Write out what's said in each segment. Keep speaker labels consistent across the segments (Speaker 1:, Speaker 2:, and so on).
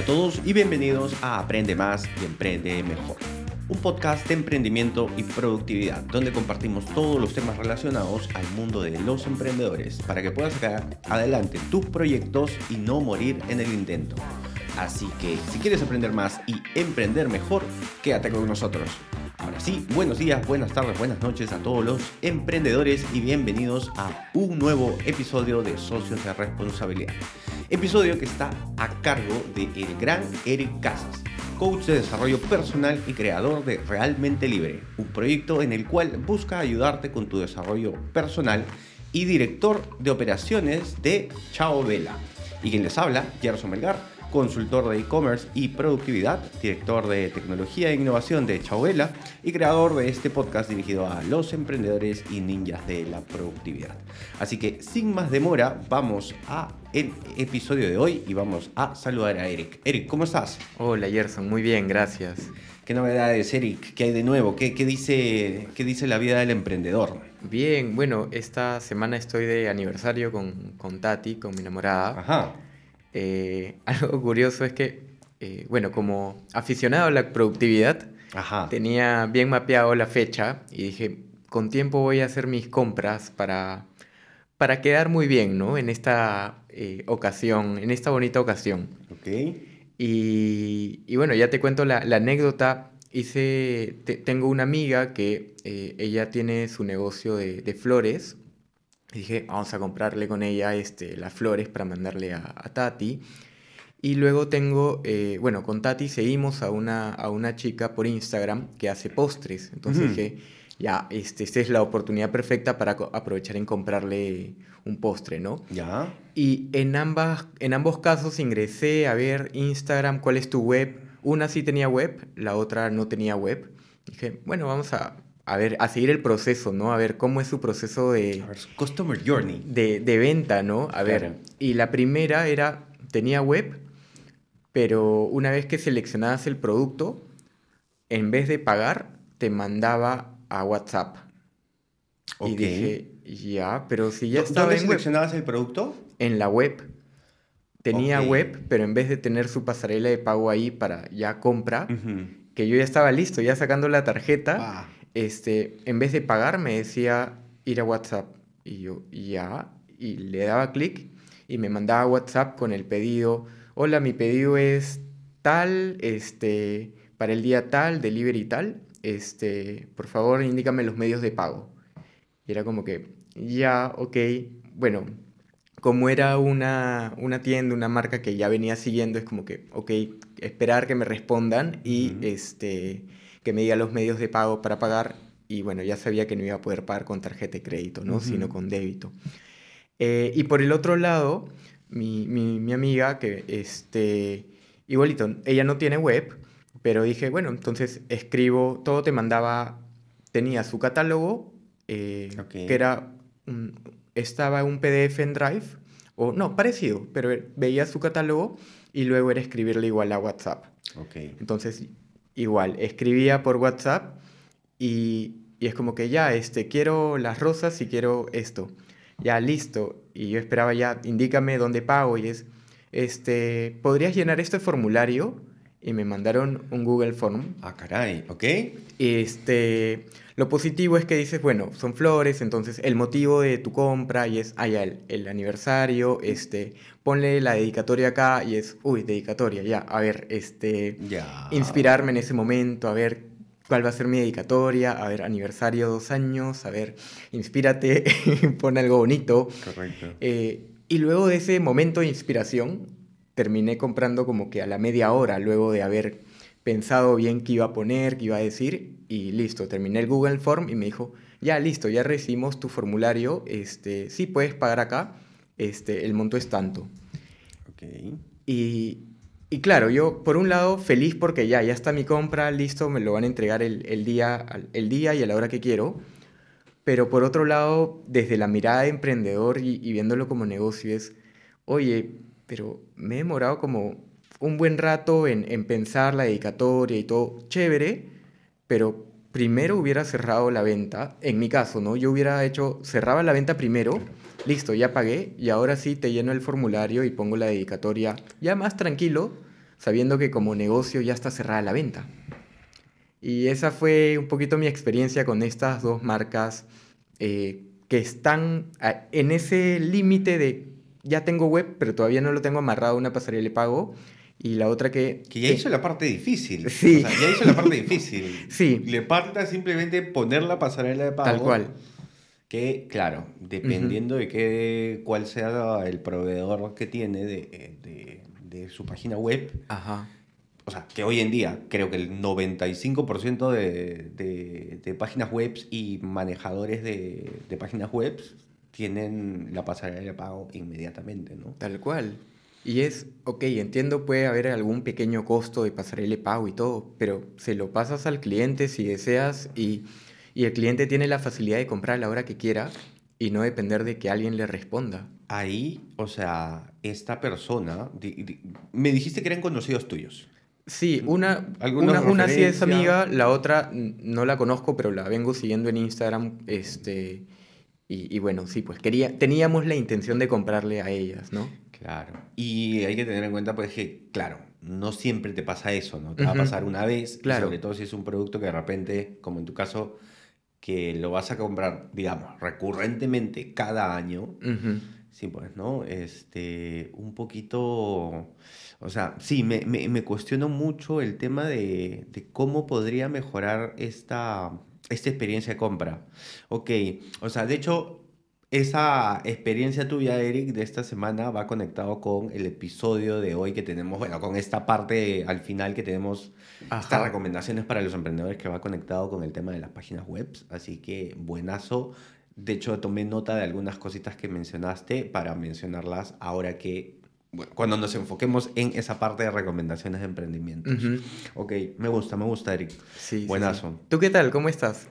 Speaker 1: Hola a todos y bienvenidos a Aprende Más y Emprende Mejor, un podcast de emprendimiento y productividad donde compartimos todos los temas relacionados al mundo de los emprendedores para que puedas sacar adelante tus proyectos y no morir en el intento. Así que si quieres aprender más y emprender mejor, quédate con nosotros. Ahora sí, buenos días, buenas tardes, buenas noches a todos los emprendedores y bienvenidos a un nuevo episodio de Socios de Responsabilidad. Episodio que está a cargo de el gran Eric Casas, coach de desarrollo personal y creador de Realmente Libre, un proyecto en el cual busca ayudarte con tu desarrollo personal y director de operaciones de Chao Vela. Y quien les habla, Gerson Melgar consultor de e-commerce y productividad, director de tecnología e innovación de Chauela y creador de este podcast dirigido a los emprendedores y ninjas de la productividad. Así que sin más demora, vamos a el episodio de hoy y vamos a saludar a Eric. Eric, ¿cómo estás?
Speaker 2: Hola Gerson, muy bien, gracias.
Speaker 1: ¿Qué novedades, Eric? ¿Qué hay de nuevo? ¿Qué, qué dice, qué dice la vida del emprendedor?
Speaker 2: Bien, bueno, esta semana estoy de aniversario con, con Tati, con mi enamorada.
Speaker 1: Ajá.
Speaker 2: Eh, algo curioso es que, eh, bueno, como aficionado a la productividad, tenía bien mapeado la fecha y dije, con tiempo voy a hacer mis compras para, para quedar muy bien, ¿no? En esta eh, ocasión, en esta bonita ocasión.
Speaker 1: Ok.
Speaker 2: Y, y bueno, ya te cuento la, la anécdota. Hice, tengo una amiga que ella tiene su negocio de, de flores dije, vamos a comprarle con ella este, las flores para mandarle a, Tati. Y luego tengo, eh, bueno, con Tati seguimos a una, a una chica por Instagram que hace postres. Entonces dije, ya, este, esta es la oportunidad perfecta para aprovechar en comprarle un postre, ¿no?
Speaker 1: Ya.
Speaker 2: Y en, ambas, en ambos casos ingresé a ver Instagram, cuál es tu web. Una sí tenía web, la otra no tenía web. Dije, bueno, vamos a a ver, a seguir el proceso, ¿no? A ver cómo es su proceso de...
Speaker 1: Customer Journey.
Speaker 2: De, de venta, ¿no? A ver, y la primera era, tenía web, pero una vez que seleccionabas el producto, en vez de pagar, te mandaba a WhatsApp. Y dije, ya, pero si ya estaba
Speaker 1: ¿Dónde seleccionabas el producto?
Speaker 2: En la web. Tenía web, pero en vez de tener su pasarela de pago ahí para ya compra, que yo ya estaba listo, ya sacando la tarjeta. Ah este, en vez de pagar me decía ir a WhatsApp. Y yo, ya, y le daba clic y me mandaba WhatsApp con el pedido, hola, mi pedido es tal, este, para el día tal, delivery tal, este, por favor indícame los medios de pago. Y era como que, ya, ok, bueno, como era una, una tienda, una marca que ya venía siguiendo, es como que, ok, esperar que me respondan y este que me diga los medios de pago para pagar y bueno, ya sabía que no iba a poder pagar con tarjeta de crédito, ¿no? Sino con débito. Eh, y por el otro lado, mi, mi, amiga, que este, igualito, ella no tiene web, pero dije, bueno, entonces escribo, todo te mandaba, tenía su catálogo, eh, que era, estaba un PDF en Drive, o no, parecido, pero veía su catálogo y luego era escribirle igual a WhatsApp.
Speaker 1: Okay.
Speaker 2: Entonces igual, escribía por WhatsApp y, es como que ya, este, quiero las rosas y quiero esto. Ya, listo. Y yo esperaba ya, indícame dónde pago y es, este, ¿podrías llenar este formulario? Y me mandaron un Google Form.
Speaker 1: Ah, caray, ok.
Speaker 2: Este, lo positivo es que dices, bueno, son flores, entonces el motivo de tu compra y es, ah, ya, el, aniversario, este, ponle la dedicatoria acá y es, uy, dedicatoria, ya, a ver, este,
Speaker 1: ya.
Speaker 2: inspirarme en ese momento, a ver cuál va a ser mi dedicatoria, a ver, aniversario dos años, a ver, inspírate, pon algo bonito.
Speaker 1: Correcto.
Speaker 2: Eh, y luego de ese momento de inspiración, terminé comprando como que a la media hora, luego de haber pensado bien qué iba a poner, qué iba a decir, y listo, terminé el Google Form y me dijo, ya listo, ya recibimos tu formulario, este, sí puedes pagar acá, este, el monto es tanto.
Speaker 1: Okay.
Speaker 2: Y, y, claro, yo por un lado feliz porque ya, ya está mi compra, listo, me lo van a entregar el, el, día, el día y a la hora que quiero, pero por otro lado, desde la mirada de emprendedor y, y viéndolo como negocio es, oye, pero me he demorado como un buen rato en, en, pensar la dedicatoria y todo, chévere, pero primero hubiera cerrado la venta, en mi caso, ¿no? Yo hubiera hecho, cerraba la venta primero, listo, ya pagué, y ahora sí te lleno el formulario y pongo la dedicatoria ya más tranquilo, sabiendo que como negocio ya está cerrada la venta. Y esa fue un poquito mi experiencia con estas dos marcas eh, que están en ese límite de ya tengo web, pero todavía no lo tengo amarrado a una pasarela de pago. Y la otra que...
Speaker 1: Que ya hizo la parte difícil.
Speaker 2: Sí.
Speaker 1: O sea, ya hizo la parte difícil.
Speaker 2: Sí.
Speaker 1: Le falta simplemente poner la pasarela de pago.
Speaker 2: Tal cual.
Speaker 1: Que, claro, dependiendo de qué, cuál sea el proveedor que tiene de, de, de su página web.
Speaker 2: Ajá
Speaker 1: o sea, que hoy en día creo que el 95% de, de, de, páginas web y manejadores de, de, páginas web tienen la pasarela de pago inmediatamente, ¿no?
Speaker 2: Tal cual. Y es, ok, entiendo, puede haber algún pequeño costo de pasarela de pago y todo, pero se lo pasas al cliente si deseas y, y el cliente tiene la facilidad de comprar a la hora que quiera y no depender de que alguien le responda.
Speaker 1: Ahí, o sea, esta persona, me dijiste que eran conocidos tuyos.
Speaker 2: Sí, una, una, una, sí es amiga, la otra no la conozco, pero la vengo siguiendo en Instagram. Este, y, y, bueno, sí, pues quería, teníamos la intención de comprarle a ellas, ¿no?
Speaker 1: Claro. Y hay que tener en cuenta, pues, que, claro, no siempre te pasa eso, ¿no? Te va a pasar una vez,
Speaker 2: claro.
Speaker 1: sobre todo si es un producto que de repente, como en tu caso, que lo vas a comprar, digamos, recurrentemente cada año. Sí, pues, ¿no? Este, un poquito o sea, sí, me, me, me cuestiono mucho el tema de, de, cómo podría mejorar esta, esta experiencia de compra. Ok, o sea, de hecho, esa experiencia tuya, Eric, de esta semana va conectado con el episodio de hoy que tenemos, bueno, con esta parte al final que tenemos Ajá. estas recomendaciones para los emprendedores que va conectado con el tema de las páginas web. Así que buenazo. De hecho, tomé nota de algunas cositas que mencionaste para mencionarlas ahora que bueno, cuando nos enfoquemos en esa parte de recomendaciones de emprendimiento. Ok, me gusta, me gusta, Eric.
Speaker 2: Sí.
Speaker 1: Buenazo.
Speaker 2: Sí, sí. ¿Tú qué tal? ¿Cómo estás?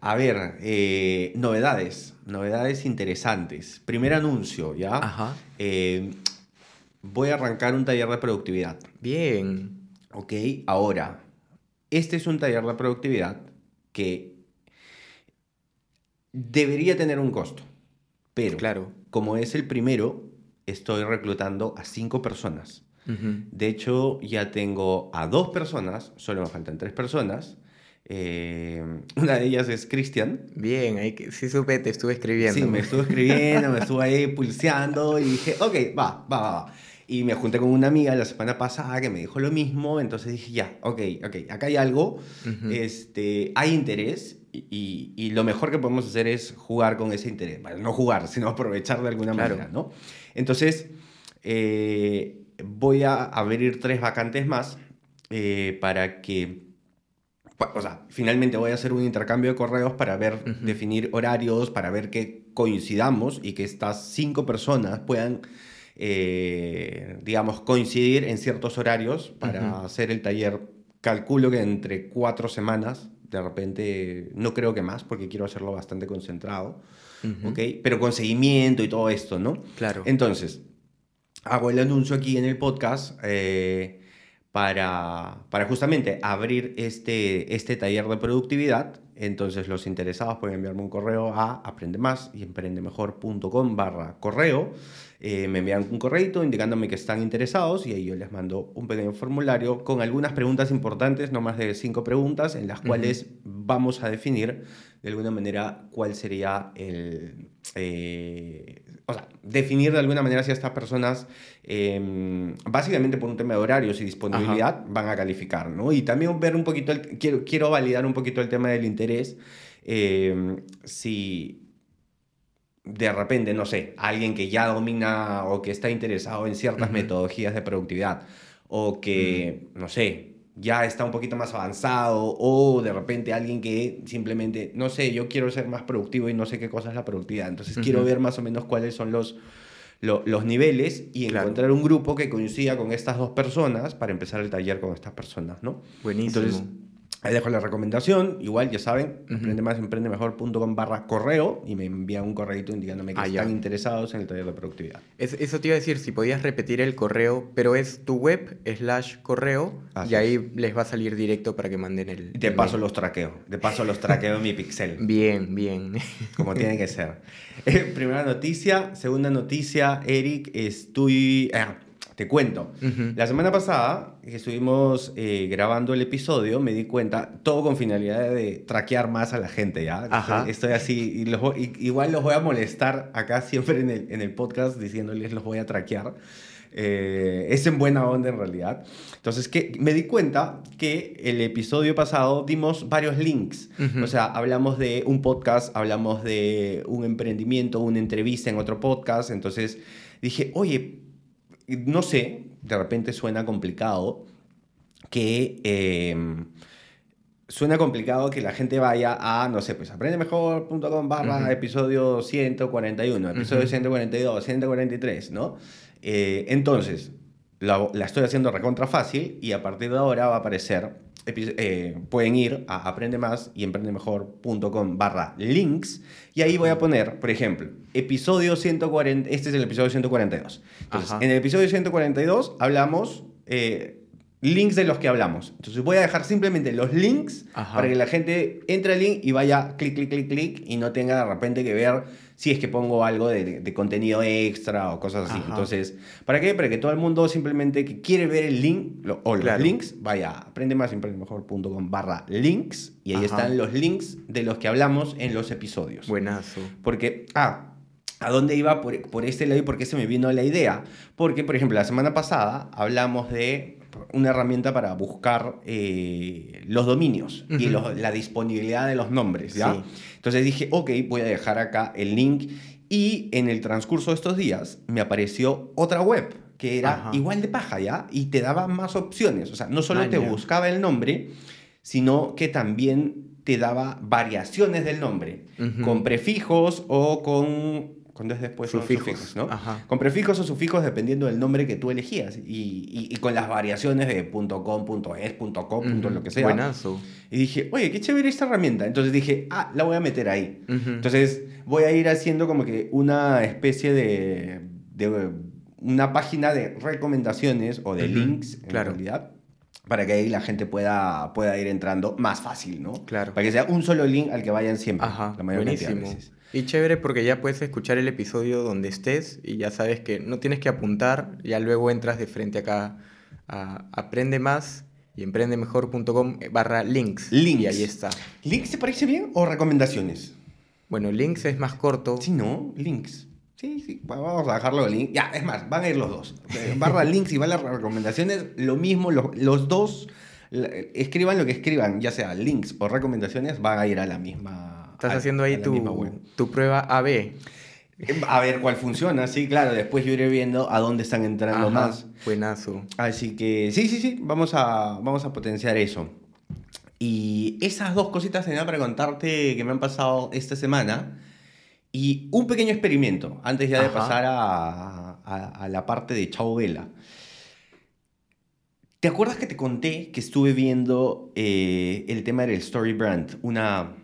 Speaker 1: A ver, eh, novedades, novedades interesantes. Primer anuncio, ¿ya?
Speaker 2: Ajá.
Speaker 1: Eh, voy a arrancar un taller de productividad.
Speaker 2: Bien.
Speaker 1: Ok, ahora, este es un taller de productividad que debería tener un costo, pero
Speaker 2: claro.
Speaker 1: como es el primero, estoy reclutando a cinco personas. Uh -huh. De hecho, ya tengo a dos personas, solo me faltan tres personas. Eh, una de ellas es Cristian.
Speaker 2: Bien, ahí sí supe, te estuve escribiendo.
Speaker 1: Sí, me estuvo escribiendo, me estuvo ahí pulseando y dije, ok, va, va, va, va. Y me junté con una amiga la semana pasada que me dijo lo mismo, entonces dije, ya, ok, ok, acá hay algo, uh -huh. este, hay interés y, y, lo mejor que podemos hacer es jugar con ese interés. Bueno, no jugar, sino aprovechar de alguna
Speaker 2: claro.
Speaker 1: manera, ¿no? Entonces, eh, voy a abrir tres vacantes más eh, para que, o sea, finalmente voy a hacer un intercambio de correos para ver, uh -huh. definir horarios, para ver que coincidamos y que estas cinco personas puedan, eh, digamos, coincidir en ciertos horarios para uh -huh. hacer el taller. Calculo que entre cuatro semanas, de repente, no creo que más, porque quiero hacerlo bastante concentrado. Uh -huh. ¿ok? Pero con seguimiento y todo esto, ¿no?
Speaker 2: Claro.
Speaker 1: Entonces, hago el anuncio aquí en el podcast eh, para, para justamente abrir este, este taller de productividad. Entonces, los interesados pueden enviarme un correo a aprendemás y emprendemejor.com barra correo. Eh, me envían un correo indicándome que están interesados y ahí yo les mando un pequeño formulario con algunas preguntas importantes, no más de cinco preguntas, en las cuales uh -huh. vamos a definir de alguna manera cuál sería el... Eh, o sea, definir de alguna manera si estas personas, eh, básicamente por un tema de horarios y disponibilidad, Ajá. van a calificar, ¿no? Y también ver un poquito, el, quiero, quiero validar un poquito el tema del interés, eh, si de repente, no sé, alguien que ya domina o que está interesado en ciertas uh -huh. metodologías de productividad o que, uh -huh. no sé, ya está un poquito más avanzado o de repente alguien que simplemente, no sé, yo quiero ser más productivo y no sé qué cosa es la productividad. Entonces uh -huh. quiero ver más o menos cuáles son los, lo, los niveles y claro. encontrar un grupo que coincida con estas dos personas para empezar el taller con estas personas, ¿no?
Speaker 2: Buenísimo.
Speaker 1: Entonces, Ahí dejo la recomendación. Igual, ya saben, uh -huh. emprendemás, barra correo y me envían un correo indicándome que ah, están ya. interesados en el taller de productividad.
Speaker 2: Es, eso te iba a decir, si podías repetir el correo, pero es tu web slash correo Así y ahí es. les va a salir directo para que manden el...
Speaker 1: De
Speaker 2: el
Speaker 1: paso los traqueo. De paso los traqueo en mi pixel.
Speaker 2: Bien, bien.
Speaker 1: Como tiene que ser. Eh, primera noticia. Segunda noticia, Eric, estoy... Eh, te cuento. La semana pasada que estuvimos eh, grabando el episodio, me di cuenta, todo con finalidad de traquear más a la gente, ¿ya? Estoy, así, y los, igual los voy a molestar acá siempre en el, en el podcast diciéndoles los voy a traquear. Eh, es en buena onda en realidad. Entonces, que me di cuenta que el episodio pasado dimos varios links. O sea, hablamos de un podcast, hablamos de un emprendimiento, una entrevista en otro podcast. Entonces dije, oye, no sé, de repente suena complicado que... Em, suena complicado que la gente vaya a, no sé, pues aprendemejor.com barra episodio 141, episodio 142, 143, ¿no? Eh, entonces, la, estoy haciendo recontra fácil y a partir de ahora va a aparecer, eh, pueden ir a aprende más y emprendemejor.com barra links y ahí voy a poner, por ejemplo, episodio 140, este es el episodio 142. Entonces, en el episodio 142 hablamos... Eh, links de los que hablamos. Entonces voy a dejar simplemente los links para que la gente entre al link y vaya clic, clic, clic, clic y no tenga de repente que ver si es que pongo algo de, contenido extra o cosas así. Entonces, ¿para qué? Para que todo el mundo simplemente que quiere ver el link o los links, vaya a aprendemasemprendemejor.com barra links y ahí están los links de los que hablamos en los episodios.
Speaker 2: Buenazo.
Speaker 1: Porque, ah, ¿A dónde iba por, por este lado y por qué se me vino la idea? Porque, por ejemplo, la semana pasada hablamos de una herramienta para buscar eh, los dominios y la disponibilidad de los nombres, ¿ya? Entonces dije, ok, voy a dejar acá el link y en el transcurso de estos días me apareció otra web que era igual de paja, ¿ya? Y te daba más opciones, o sea, no solo te buscaba el nombre, sino que también te daba variaciones del nombre, con prefijos o con cuando es después
Speaker 2: sufijos,
Speaker 1: ¿no? Con prefijos o sufijos dependiendo del nombre que tú elegías y, y, con las variaciones de .com, .es, .co, lo que sea.
Speaker 2: Buenazo.
Speaker 1: Y dije, oye, qué chévere esta herramienta. Entonces dije, ah, la voy a meter ahí. Entonces voy a ir haciendo como que una especie de, de una página de recomendaciones o de links, en realidad, para que ahí la gente pueda, pueda ir entrando más fácil, ¿no?
Speaker 2: Claro.
Speaker 1: Para que sea un solo link al que vayan siempre.
Speaker 2: Ajá, la mayor buenísimo. veces. Y chévere porque ya puedes escuchar el episodio donde estés y ya sabes que no tienes que apuntar, ya luego entras de frente acá a Aprende Más y emprendemejor.com barra links.
Speaker 1: Links.
Speaker 2: Y ahí está.
Speaker 1: ¿Links te parece bien o recomendaciones?
Speaker 2: Bueno, links es más corto.
Speaker 1: Sí, ¿no? Links. Sí, sí, vamos a dejarlo de link. Ya, es más, van a ir los dos. Barra links y barra recomendaciones, lo mismo, los, los dos, escriban lo que escriban, ya sea links o recomendaciones, van a ir a la misma
Speaker 2: Estás haciendo ahí tu, tu prueba AB.
Speaker 1: A ver cuál funciona, sí, claro. Después yo iré viendo a dónde están entrando más.
Speaker 2: Buenazo.
Speaker 1: Así que sí, sí, sí, vamos a, vamos a potenciar eso. Y esas dos cositas tenía para contarte que me han pasado esta semana. Y un pequeño experimento, antes ya de pasar a, a, la parte de Chao Vela. ¿Te acuerdas que te conté que estuve viendo eh, el tema del Story Brand? Una,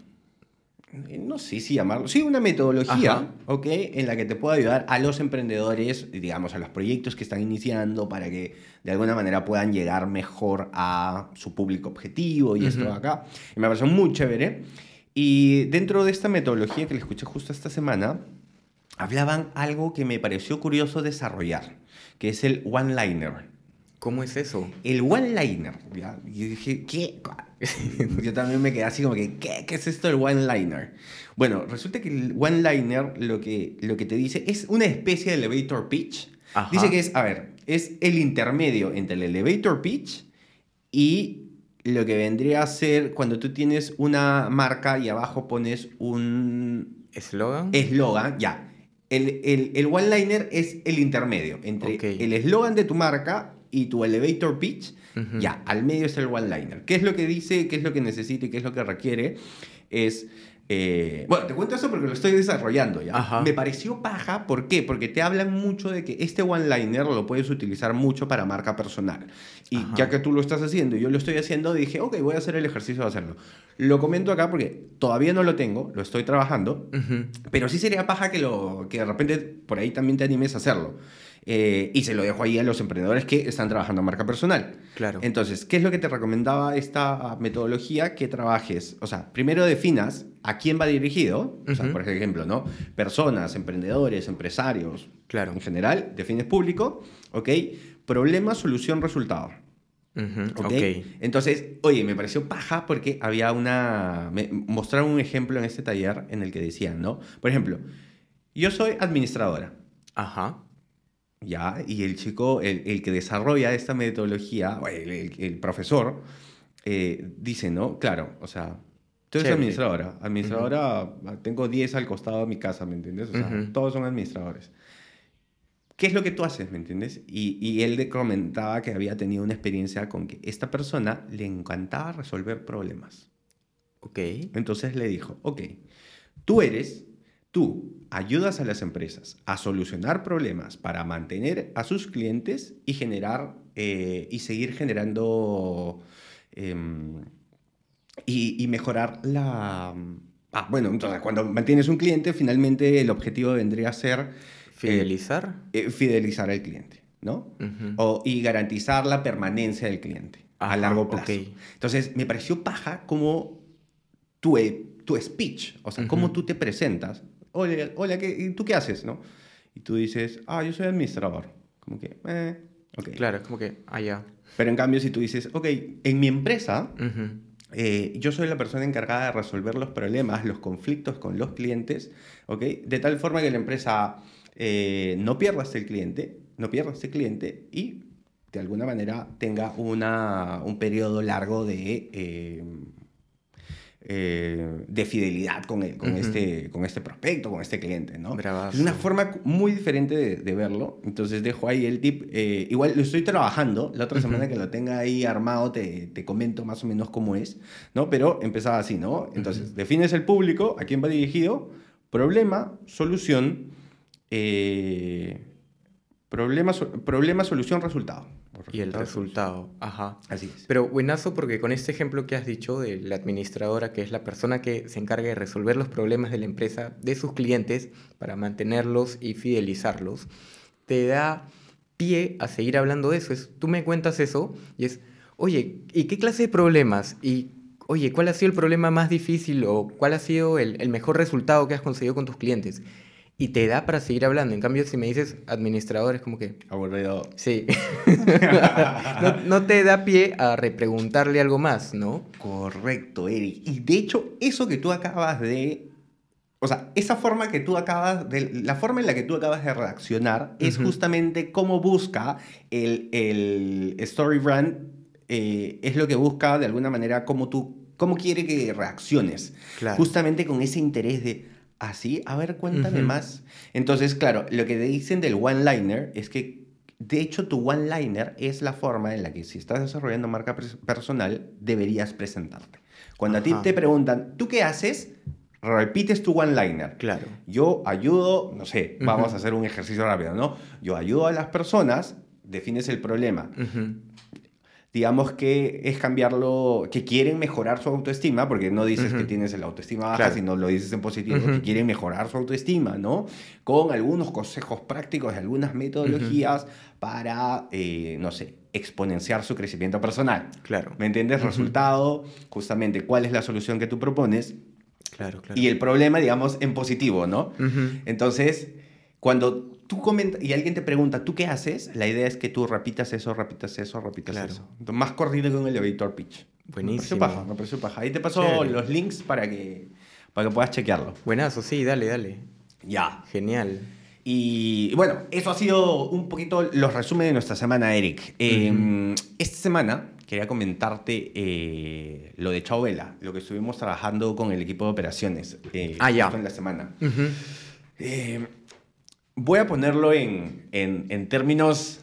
Speaker 1: no sé si llamarlo, sí, una metodología, ¿ok? En la que te pueda ayudar a los emprendedores, digamos, a los proyectos que están iniciando para que de alguna manera puedan llegar mejor a su público objetivo y esto de acá. Y me pareció muy chévere. Y dentro de esta metodología que le escuché justo esta semana, hablaban algo que me pareció curioso desarrollar, que es el one-liner.
Speaker 2: ¿Cómo es eso?
Speaker 1: El one-liner. Yo dije, ¿qué? Yo también me quedé así como que, ¿qué, ¿Qué es esto del one-liner? Bueno, resulta que el one-liner lo que, lo que te dice es una especie de elevator pitch. Dice que es, a ver, es el intermedio entre el elevator pitch y lo que vendría a ser cuando tú tienes una marca y abajo pones un...
Speaker 2: ¿Eslogan?
Speaker 1: Eslogan, ya. El, el, el one-liner es el intermedio entre el eslogan de tu marca y tu elevator pitch, ya, al medio es el one-liner. ¿Qué es lo que dice, qué es lo que necesita y qué es lo que requiere? Es... Eh, bueno, te cuento eso porque lo estoy desarrollando ya. Me pareció paja, ¿por qué? Porque te hablan mucho de que este one-liner lo puedes utilizar mucho para marca personal. Y ya que tú lo estás haciendo y yo lo estoy haciendo, dije, ok, voy a hacer el ejercicio de hacerlo. Lo comento acá porque todavía no lo tengo, lo estoy trabajando, pero sí sería paja que, lo, que de repente por ahí también te animes a hacerlo. Eh, y se lo dejo ahí a los emprendedores que están trabajando en marca personal.
Speaker 2: Claro.
Speaker 1: Entonces, ¿qué es lo que te recomendaba esta metodología? Que trabajes, o sea, primero definas a quién va dirigido, o sea, por ejemplo, ¿no? Personas, emprendedores, empresarios,
Speaker 2: claro.
Speaker 1: en general, defines público, ¿ok? Problema, solución, resultado. ¿Okay? Entonces, oye, me pareció paja porque había una... Me mostraron un ejemplo en este taller en el que decían, ¿no? Por ejemplo, yo soy administradora.
Speaker 2: Ajá.
Speaker 1: Ya, y el chico, el, que desarrolla esta metodología, el, el, profesor, eh, dice, ¿no? Claro, o sea, tú eres administradora. Administradora, tengo 10 al costado de mi casa, ¿me entiendes? O sea, todos son administradores. ¿Qué es lo que tú haces, me entiendes? Y, y él comentaba que había tenido una experiencia con que esta persona le encantaba resolver problemas.
Speaker 2: Ok.
Speaker 1: Entonces le dijo, ok, tú eres Tú ayudas a las empresas a solucionar problemas para mantener a sus clientes y generar eh, y seguir generando em, y, mejorar la... Ah, bueno, entonces cuando mantienes un cliente, finalmente el objetivo vendría a ser... Eh,
Speaker 2: fidelizar.
Speaker 1: Eh, fidelizar al cliente, ¿no? o, y garantizar la permanencia del cliente a largo plazo. Entonces, me pareció paja como tu, tu speech, o sea, cómo tú te presentas, hola, hola ¿qué, ¿tú qué haces? ¿no? Y tú dices, ah, yo soy administrador. Como que, eh, ok.
Speaker 2: Claro, como que, ah, ya.
Speaker 1: Pero en cambio, si tú dices, ok, en mi empresa, eh, yo soy la persona encargada de resolver los problemas, los conflictos con los clientes, ¿ok? De tal forma que la empresa eh, no pierda este cliente, no pierda este cliente y de alguna manera tenga una, un periodo largo de eh, eh, de fidelidad con, el, con, este, con este prospecto, con este cliente, ¿no? Es una forma muy diferente de, verlo. Entonces dejo ahí el tip. Eh, igual lo estoy trabajando. La otra semana que lo tenga ahí armado te, te, comento más o menos cómo es, ¿no? Pero empezaba así, ¿no? Entonces defines el público, a quién va dirigido, problema, solución, eh, problema, problema, solución, resultado.
Speaker 2: Y el resultado, ajá.
Speaker 1: Así es.
Speaker 2: Pero buenazo porque con este ejemplo que has dicho de la administradora, que es la persona que se encarga de resolver los problemas de la empresa, de sus clientes, para mantenerlos y fidelizarlos, te da pie a seguir hablando de eso. Es, tú me cuentas eso y es, oye, ¿y qué clase de problemas? Y, oye, ¿cuál ha sido el problema más difícil o cuál ha sido el, el mejor resultado que has conseguido con tus clientes? Y te da para seguir hablando. En cambio, si me dices administrador, es como que...
Speaker 1: Aburrido.
Speaker 2: Sí. no, te da pie a repreguntarle algo más, ¿no?
Speaker 1: Correcto, Eric. Y de hecho, eso que tú acabas de... O sea, esa forma que tú acabas de... La forma en la que tú acabas de reaccionar es justamente cómo busca el, el Story Brand. Eh, es lo que busca de alguna manera cómo tú... Cómo quiere que reacciones. Justamente con ese interés de así, a ver, cuéntame más. Entonces, claro, lo que te dicen del one-liner es que, de hecho, tu one-liner es la forma en la que si estás desarrollando marca personal, deberías presentarte. Cuando a ti te preguntan, ¿tú qué haces? Repites tu one-liner.
Speaker 2: Claro.
Speaker 1: Yo ayudo, no sé, vamos a hacer un ejercicio rápido, ¿no? Yo ayudo a las personas, defines el problema digamos que es cambiarlo, que quieren mejorar su autoestima, porque no dices que tienes la autoestima baja, sino lo dices en positivo, que quieren mejorar su autoestima, ¿no? Con algunos consejos prácticos y algunas metodologías para, eh, no sé, exponenciar su crecimiento personal.
Speaker 2: Claro.
Speaker 1: ¿Me entiendes? Resultado, justamente, ¿cuál es la solución que tú propones?
Speaker 2: Claro, claro.
Speaker 1: Y el problema, digamos, en positivo, ¿no? Entonces, cuando tú comentas y alguien te pregunta, ¿tú qué haces? La idea es que tú repitas eso, repitas eso, repitas eso. más corrido que un elevator pitch.
Speaker 2: Buenísimo.
Speaker 1: Me pareció paja, me pareció paja. Ahí te paso los links para que, para que puedas chequearlo.
Speaker 2: Buenazo, sí, dale, dale.
Speaker 1: Ya.
Speaker 2: Genial.
Speaker 1: Y bueno, eso ha sido un poquito los resúmenes de nuestra semana, Eric. Em, esta semana quería comentarte eh, lo de Chao Vela, lo que estuvimos trabajando con el equipo de operaciones
Speaker 2: eh, ah, ya.
Speaker 1: en la semana. Voy a ponerlo en, en, términos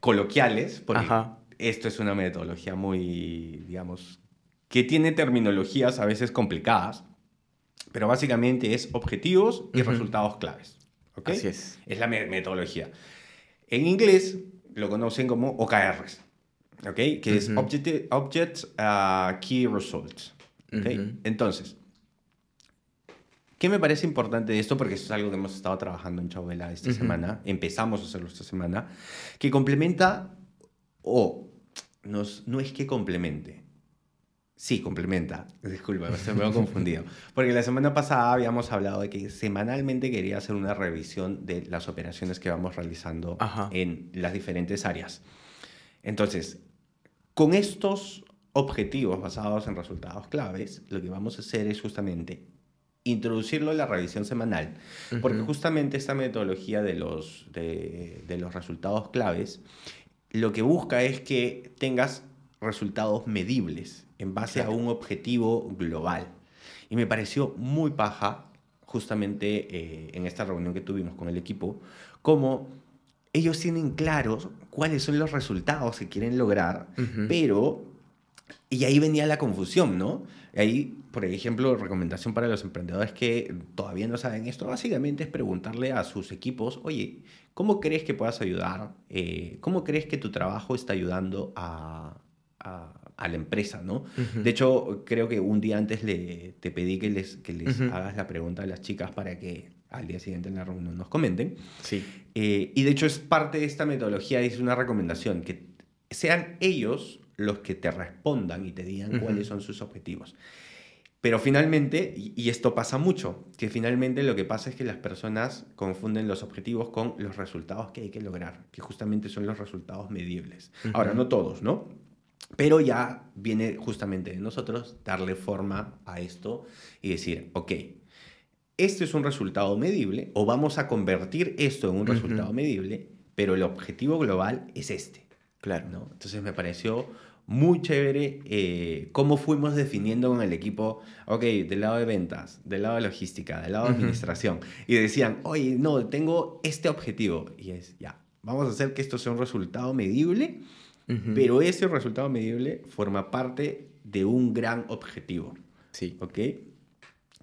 Speaker 1: coloquiales, porque esto es una metodología muy, digamos, que tiene terminologías a veces complicadas, pero básicamente es objetivos y resultados claves. ¿okay?
Speaker 2: Así es.
Speaker 1: Es la metodología. En inglés lo conocen como OKRs, ¿ok? Que es Object, Objects uh, Key Results. ¿okay? Entonces, ¿Qué me parece importante de esto? Porque eso es algo que hemos estado trabajando en Chauvela esta semana, empezamos a hacerlo esta semana, que complementa o no es que complemente, Sí, complementa. Disculpa, me ha confundido. Porque la semana pasada habíamos hablado de que semanalmente quería hacer una revisión de las operaciones que vamos realizando en las diferentes áreas. Entonces, con estos objetivos basados en resultados claves, lo que vamos a hacer es justamente introducirlo en la revisión semanal, porque justamente esta metodología de los, de, de los resultados claves lo que busca es que tengas resultados medibles en base a un objetivo global. Y me pareció muy paja, justamente eh, en esta reunión que tuvimos con el equipo, como ellos tienen claros cuáles son los resultados que quieren lograr, pero... Y ahí venía la confusión, ¿no? Ahí, por ejemplo, recomendación para los emprendedores que todavía no saben esto, básicamente es preguntarle a sus equipos, oye, ¿cómo crees que puedas ayudar? Eh, ¿Cómo crees que tu trabajo está ayudando a, a, la empresa, ¿no? De hecho, creo que un día antes le, te pedí que les, que les hagas la pregunta a las chicas para que al día siguiente en la reunión nos comenten.
Speaker 2: Sí.
Speaker 1: Eh, y de hecho es parte de esta metodología, es una recomendación, que sean ellos los que te respondan y te digan cuáles son sus objetivos. Pero finalmente, y, esto pasa mucho, que finalmente lo que pasa es que las personas confunden los objetivos con los resultados que hay que lograr, que justamente son los resultados medibles. Ahora, no todos, ¿no? Pero ya viene justamente de nosotros darle forma a esto y decir, ok, este es un resultado medible o vamos a convertir esto en un resultado medible, pero el objetivo global es este.
Speaker 2: Claro.
Speaker 1: ¿no? Entonces me pareció muy chévere eh, cómo fuimos definiendo con el equipo, ok, del lado de ventas, del lado de logística, del lado de administración, y decían, oye, no, tengo este objetivo, y es, ya, vamos a hacer que esto sea un resultado medible pero ese resultado medible forma parte de un gran objetivo.
Speaker 2: Sí.
Speaker 1: ¿Ok?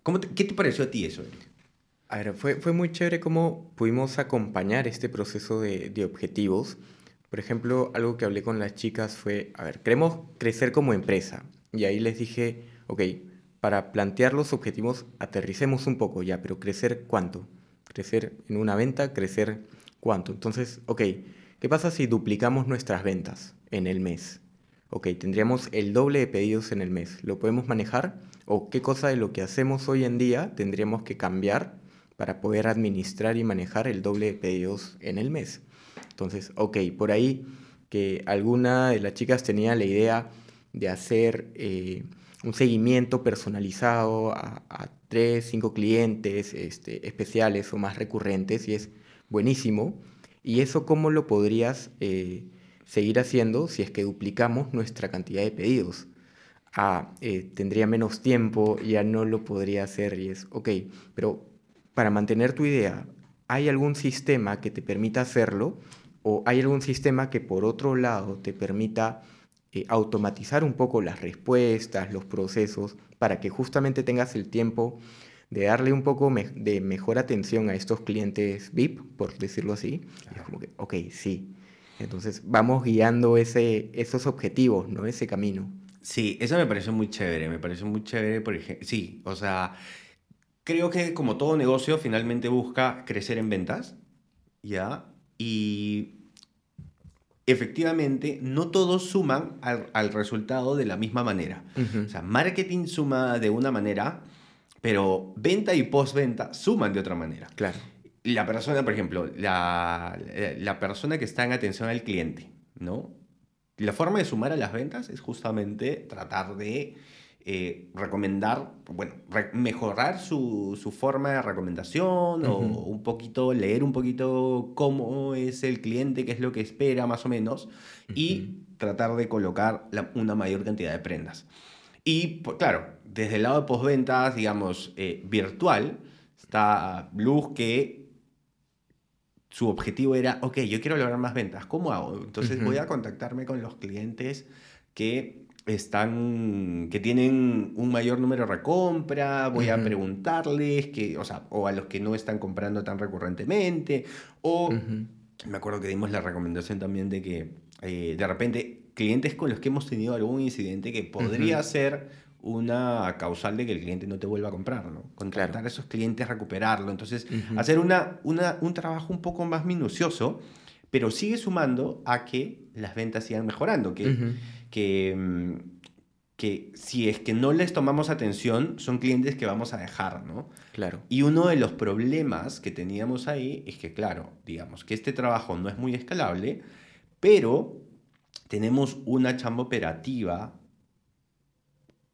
Speaker 1: ¿Cómo ¿Qué te pareció a ti eso,
Speaker 2: A ver, fue, fue muy chévere cómo pudimos acompañar este proceso de, de objetivos. Por ejemplo, algo que hablé con las chicas fue, a ver, queremos crecer como empresa. Y ahí les dije, ok, para plantear los objetivos, aterricemos un poco ya, pero crecer cuánto? Crecer en una venta, crecer cuánto. Entonces, ok, ¿Qué pasa si duplicamos nuestras ventas en el mes? Ok, tendríamos el doble de pedidos en el mes. ¿Lo podemos manejar? ¿O qué cosa de lo que hacemos hoy en día tendríamos que cambiar para poder administrar y manejar el doble de pedidos en el mes? Entonces, ok, por ahí que alguna de las chicas tenía la idea de hacer eh, un seguimiento personalizado a, tres, cinco clientes este, especiales o más recurrentes y es buenísimo ¿Y eso cómo lo podrías eh, seguir haciendo si es que duplicamos nuestra cantidad de pedidos? Ah, eh, tendría menos tiempo, ya no lo podría hacer y es, ok, pero para mantener tu idea, ¿hay algún sistema que te permita hacerlo? ¿O hay algún sistema que por otro lado te permita eh, automatizar un poco las respuestas, los procesos, para que justamente tengas el tiempo de darle un poco de mejor atención a estos clientes VIP, por decirlo así. es como que, ok, sí. Entonces vamos guiando ese, esos objetivos, ¿no? Ese camino.
Speaker 1: Sí, eso me parece muy chévere, me parece muy chévere, por ejemplo, sí, o sea, creo que como todo negocio finalmente busca crecer en ventas, ¿ya? Y efectivamente no todos suman al, resultado de la misma manera. O sea, marketing suma de una manera, pero venta y postventa suman de otra manera.
Speaker 2: Claro.
Speaker 1: La persona, por ejemplo, la, la persona que está en atención al cliente, ¿no? La forma de sumar a las ventas es justamente tratar de eh, recomendar, bueno, mejorar su, su, forma de recomendación o un poquito, leer un poquito cómo es el cliente, qué es lo que espera más o menos, y tratar de colocar una mayor cantidad de prendas. Y pues, claro, desde el lado de postventas, digamos, eh, virtual, está Luz que su objetivo era, ok, yo quiero lograr más ventas, ¿cómo hago? Entonces voy a contactarme con los clientes que están, que tienen un mayor número de recompra, voy a preguntarles, que, o, sea, o a los que no están comprando tan recurrentemente, o me acuerdo que dimos la recomendación también de que eh, de repente clientes con los que hemos tenido algún incidente que podría ser una causal de que el cliente no te vuelva a comprar, ¿no? Contratar a esos clientes, recuperarlo. Entonces, hacer una, una, un trabajo un poco más minucioso, pero sigue sumando a que las ventas sigan mejorando, que, que, mm, que si es que no les tomamos atención, son clientes que vamos a dejar, ¿no?
Speaker 2: Claro.
Speaker 1: Y uno de los problemas que teníamos ahí es que, claro, digamos que este trabajo no es muy escalable, pero tenemos una chamba operativa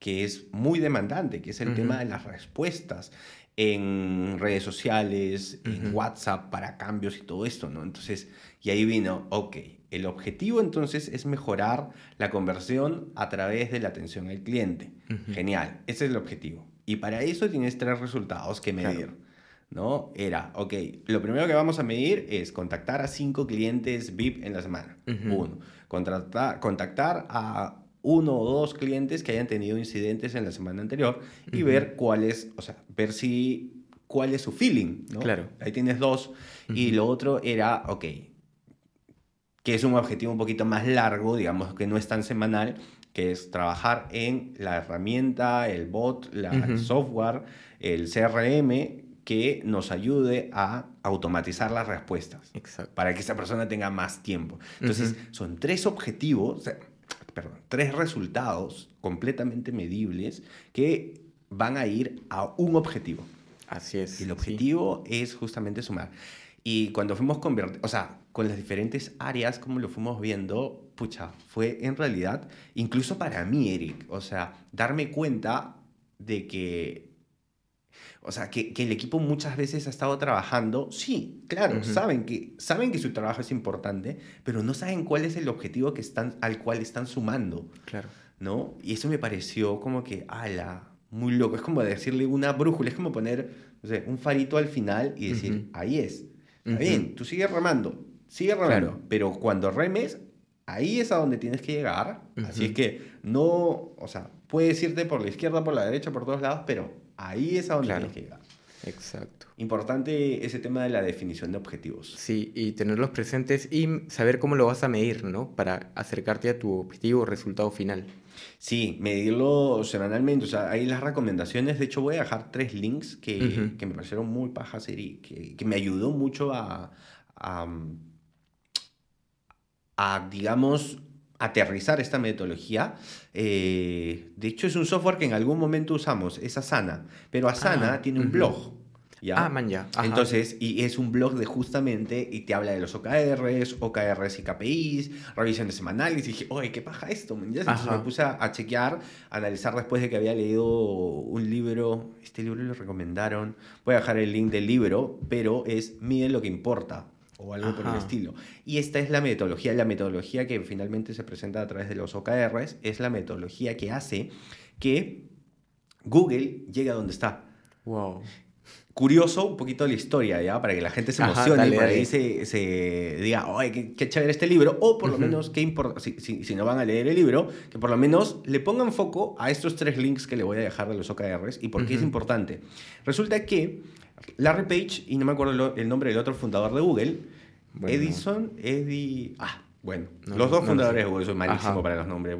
Speaker 1: que es muy demandante, que es el tema de las respuestas en redes sociales, en WhatsApp para cambios y todo esto, ¿no? Entonces, y ahí vino, ok, el objetivo entonces es mejorar la conversión a través de la atención al cliente. Genial, ese es el objetivo. Y para eso tienes tres resultados que medir. ¿no? Era, ok, lo primero que vamos a medir es contactar a cinco clientes VIP en la semana. Uno, contactar a uno o dos clientes que hayan tenido incidentes en la semana anterior y ver cuál es, o sea, ver si, cuál es su feeling, ¿no?
Speaker 2: Claro.
Speaker 1: Ahí tienes dos. Y lo otro era, ok, que es un objetivo un poquito más largo, digamos que no es tan semanal, que es trabajar en la herramienta, el bot, la, el software, el CRM que nos ayude a automatizar las respuestas.
Speaker 2: Exacto.
Speaker 1: Para que esa persona tenga más tiempo. Entonces, son tres objetivos, perdón, tres resultados completamente medibles que van a ir a un objetivo.
Speaker 2: Así es.
Speaker 1: Y el objetivo es justamente sumar. Y cuando fuimos convertidos, o sea, con las diferentes áreas, como lo fuimos viendo, pucha, fue en realidad, incluso para mí, Eric, o sea, darme cuenta de que o sea, que, que, el equipo muchas veces ha estado trabajando, sí, claro, saben, que, saben que su trabajo es importante, pero no saben cuál es el objetivo que están, al cual están sumando.
Speaker 2: Claro.
Speaker 1: ¿No? Y eso me pareció como que, ala, muy loco. Es como decirle una brújula, es como poner, no sé, un farito al final y decir, ahí es. Está bien, tú sigues remando, sigue remando, pero cuando remes, ahí es a donde tienes que llegar. Así es que no, o sea, puedes irte por la izquierda, por la derecha, por todos lados, pero Ahí es a donde tienes que llegar.
Speaker 2: Exacto.
Speaker 1: Importante ese tema de la definición de objetivos.
Speaker 2: Sí, y tenerlos presentes y saber cómo lo vas a medir, ¿no? Para acercarte a tu objetivo o resultado final.
Speaker 1: Sí, medirlo semanalmente. O sea, hay las recomendaciones. De hecho, voy a dejar tres links que, que me parecieron muy pajas y que, que me ayudó mucho a, a, a digamos, aterrizar esta metodología. Eh, de hecho, es un software que en algún momento usamos, es Asana, pero Asana ah, tiene un blog.
Speaker 2: ¿ya? Ah, man, ya.
Speaker 1: Entonces, y es un blog de justamente, y te habla de los OKRs, OKRs y KPIs, revisiones semanales, y dije, oye, ¿qué paja esto? Entonces me puse a, chequear, a analizar después de que había leído un libro, este libro lo recomendaron, voy a dejar el link del libro, pero es Mide lo que importa, o algo por el estilo. Y esta es la metodología, la metodología que finalmente se presenta a través de los OKRs, es la metodología que hace que Google llegue a donde está.
Speaker 2: Wow.
Speaker 1: Curioso un poquito la historia, ¿ya? Para que la gente se emocione y por ahí se, se, diga, ¡ay, qué, chévere este libro! O por lo menos, qué importa, si, si, no van a leer el libro, que por lo menos le pongan foco a estos tres links que le voy a dejar de los OKRs y por qué es importante. Resulta que Larry Page, y no me acuerdo el nombre del otro fundador de Google, Edison, Eddie... Ah, bueno, los dos fundadores de Google, soy malísimo para los nombres.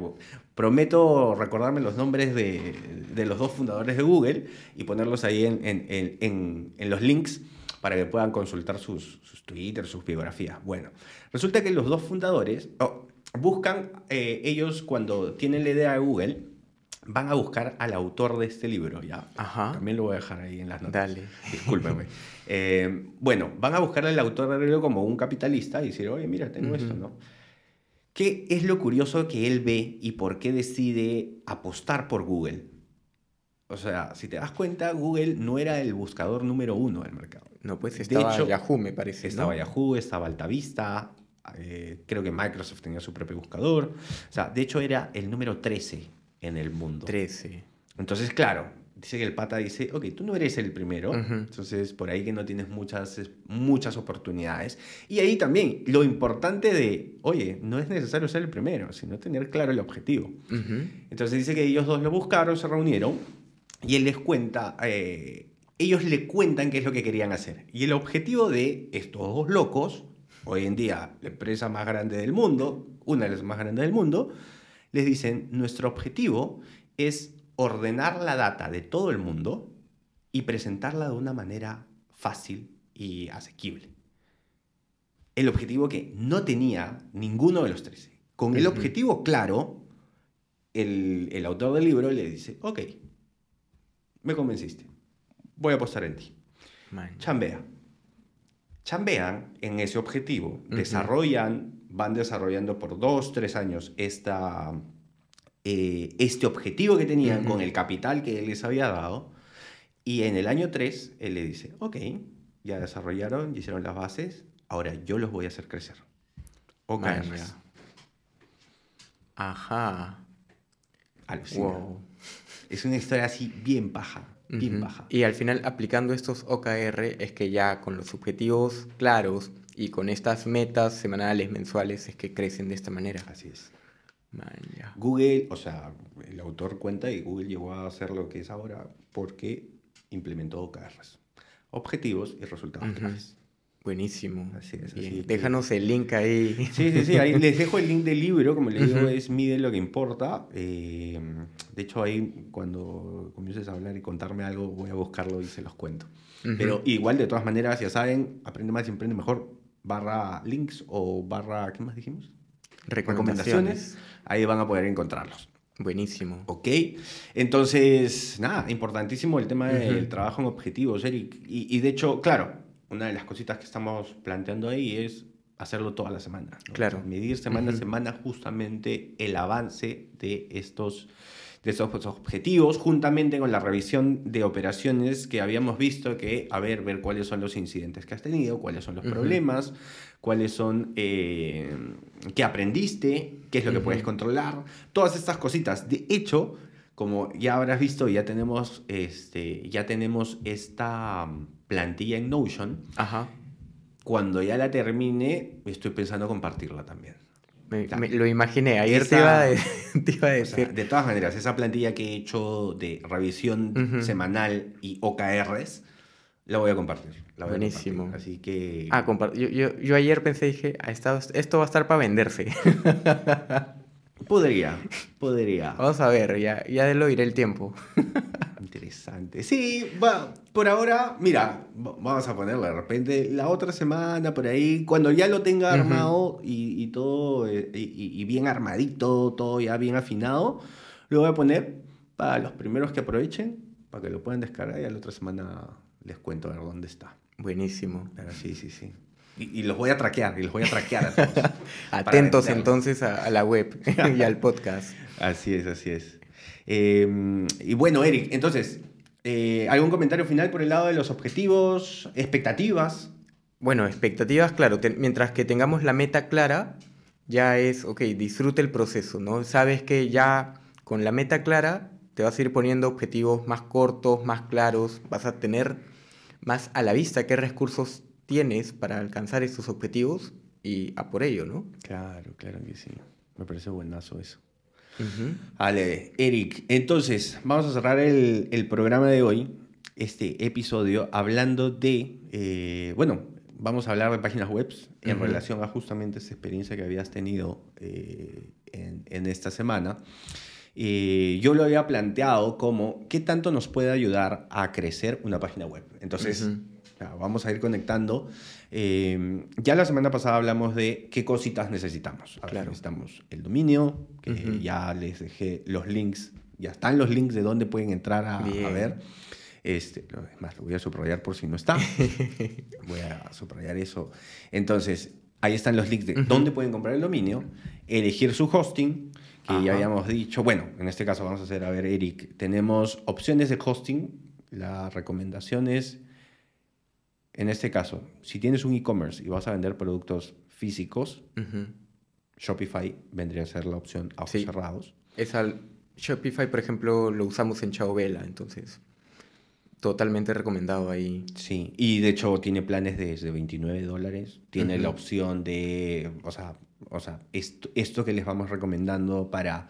Speaker 1: Prometo recordarme los nombres de, de, los dos fundadores de Google y ponerlos ahí en, en, en, en los links para que puedan consultar sus, sus, Twitter, sus biografías. Bueno, resulta que los dos fundadores oh, buscan, eh, ellos cuando tienen la idea de Google, van a buscar al autor de este libro, ¿ya?
Speaker 2: Ajá.
Speaker 1: También lo voy a dejar ahí en las
Speaker 2: notas. Dale.
Speaker 1: Discúlpeme. eh, bueno, van a buscar al autor del libro como un capitalista y decir, oye, mira, tengo esto, ¿no? ¿Qué es lo curioso que él ve y por qué decide apostar por Google? O sea, si te das cuenta, Google no era el buscador número uno del mercado.
Speaker 2: No, pues estaba de hecho, Yahoo, me parece.
Speaker 1: Estaba Yahoo, estaba Altavista, eh, creo que Microsoft tenía su propio buscador. O sea, de hecho era el número 13 en el mundo.
Speaker 2: 13.
Speaker 1: Entonces, claro, dice que el pata dice, ok, tú no eres el primero, entonces por ahí que no tienes muchas, muchas oportunidades. Y ahí también lo importante de, oye, no es necesario ser el primero, sino tener claro el objetivo. Entonces dice que ellos dos lo buscaron, se reunieron y él les cuenta, eh, ellos le cuentan qué es lo que querían hacer. Y el objetivo de estos dos locos, hoy en día la empresa más grande del mundo, una de las más grandes del mundo, les dicen, nuestro objetivo es ordenar la data de todo el mundo y presentarla de una manera fácil y asequible. El objetivo que no tenía ninguno de los tres. Con el objetivo claro, el, autor del libro le dice, ok, me convenciste, voy a apostar en ti. Chambea. Chambean en ese objetivo, desarrollan, van desarrollando por dos, tres años esta, eh, este objetivo que tenían con el capital que él les había dado. Y en el año 3, él le dice, ok, ya desarrollaron, ya hicieron las bases, ahora yo los voy a hacer crecer. Ok.
Speaker 2: Ajá.
Speaker 1: Wow. Es una historia así bien paja, bien paja.
Speaker 2: Y al final, aplicando estos OKR, es que ya con los objetivos claros y con estas metas semanales, mensuales, es que crecen de esta manera.
Speaker 1: Así es. Google, o sea, el autor cuenta y Google llegó a hacer lo que es ahora porque implementó OKRs. Objetivos y resultados claves.
Speaker 2: Buenísimo. Así es. Déjanos el link ahí.
Speaker 1: Sí, sí, sí. Ahí les dejo el link del libro. Como les digo, es Mide lo que importa. Eh, de hecho, ahí cuando comiences a hablar y contarme algo, voy a buscarlo y se los cuento. Pero igual, de todas maneras, ya saben, aprende más y emprende mejor. Barra links o barra, ¿qué más dijimos?
Speaker 2: Recomendaciones.
Speaker 1: Ahí van a poder encontrarlos.
Speaker 2: Buenísimo.
Speaker 1: Ok. Entonces, nada, importantísimo el tema del trabajo en objetivos, Eric. y de hecho, claro, una de las cositas que estamos planteando ahí es hacerlo toda la semana.
Speaker 2: Claro.
Speaker 1: medir semana a semana justamente el avance de estos, de estos objetivos, juntamente con la revisión de operaciones que habíamos visto que, a ver, ver cuáles son los incidentes que has tenido, cuáles son los problemas, cuáles son, eh, qué aprendiste, qué es lo que puedes controlar, todas estas cositas. De hecho, como ya habrás visto, ya tenemos, este, ya tenemos esta plantilla en Notion.
Speaker 2: Ajá.
Speaker 1: Cuando ya la termine, estoy pensando compartirla también.
Speaker 2: Lo imaginé, ayer te, iba a, decir.
Speaker 1: de todas maneras, esa plantilla que he hecho de revisión semanal y OKRs, la voy a compartir.
Speaker 2: Buenísimo.
Speaker 1: Así que...
Speaker 2: Ah, yo, yo, yo, ayer pensé, dije, ah, esto va a estar para venderse.
Speaker 1: Podría, podría.
Speaker 2: Vamos a ver, ya, ya lo iré el tiempo.
Speaker 1: Interesante. Sí, va, por ahora, mira, vamos a ponerlo de repente la otra semana por ahí, cuando ya lo tenga armado y, todo, eh, y, bien armadito, todo ya bien afinado, lo voy a poner para los primeros que aprovechen, para que lo puedan descargar y la otra semana les cuento a ver dónde está.
Speaker 2: Buenísimo.
Speaker 1: Pero sí, sí, sí. Y, los voy a traquear, y los voy a traquear a todos.
Speaker 2: Atentos entonces a, la web y al podcast.
Speaker 1: Así es, así es. Em, y bueno, Eric, entonces, eh, ¿algún comentario final por el lado de los objetivos, expectativas?
Speaker 2: Bueno, expectativas, claro, mientras que tengamos la meta clara, ya es, ok, disfrute el proceso, ¿no? Sabes que ya con la meta clara te vas a ir poniendo objetivos más cortos, más claros, vas a tener más a la vista qué recursos tienes para alcanzar esos objetivos y a por ello, ¿no?
Speaker 1: Claro, claro que sí. Me parece buenazo eso. Vale, Eric, entonces vamos a cerrar el, programa de hoy, este episodio, hablando de, eh, bueno, vamos a hablar de páginas web en relación a justamente esa experiencia que habías tenido eh, en, esta semana. Eh, yo lo había planteado como qué tanto nos puede ayudar a crecer una página web. Entonces, vamos a ir conectando. Eh, ya la semana pasada hablamos de qué cositas necesitamos. Necesitamos el dominio, que ya les dejé los links, ya están los links de dónde pueden entrar a, ver. Este, es más, lo voy a subrayar por si no está. voy a subrayar eso. Entonces, ahí están los links de dónde pueden comprar el dominio, elegir su hosting, que ya habíamos dicho. Bueno, en este caso vamos a hacer, a ver, Eric, tenemos opciones de hosting. La recomendación es en este caso, si tienes un e-commerce y vas a vender productos físicos, Shopify vendría a ser la opción a ojos cerrados.
Speaker 2: Es al Shopify, por ejemplo, lo usamos en Vela, entonces totalmente recomendado ahí.
Speaker 1: Sí, y de hecho tiene planes de desde 29 dólares. Tiene la opción de, o sea, o sea esto, esto, que les vamos recomendando para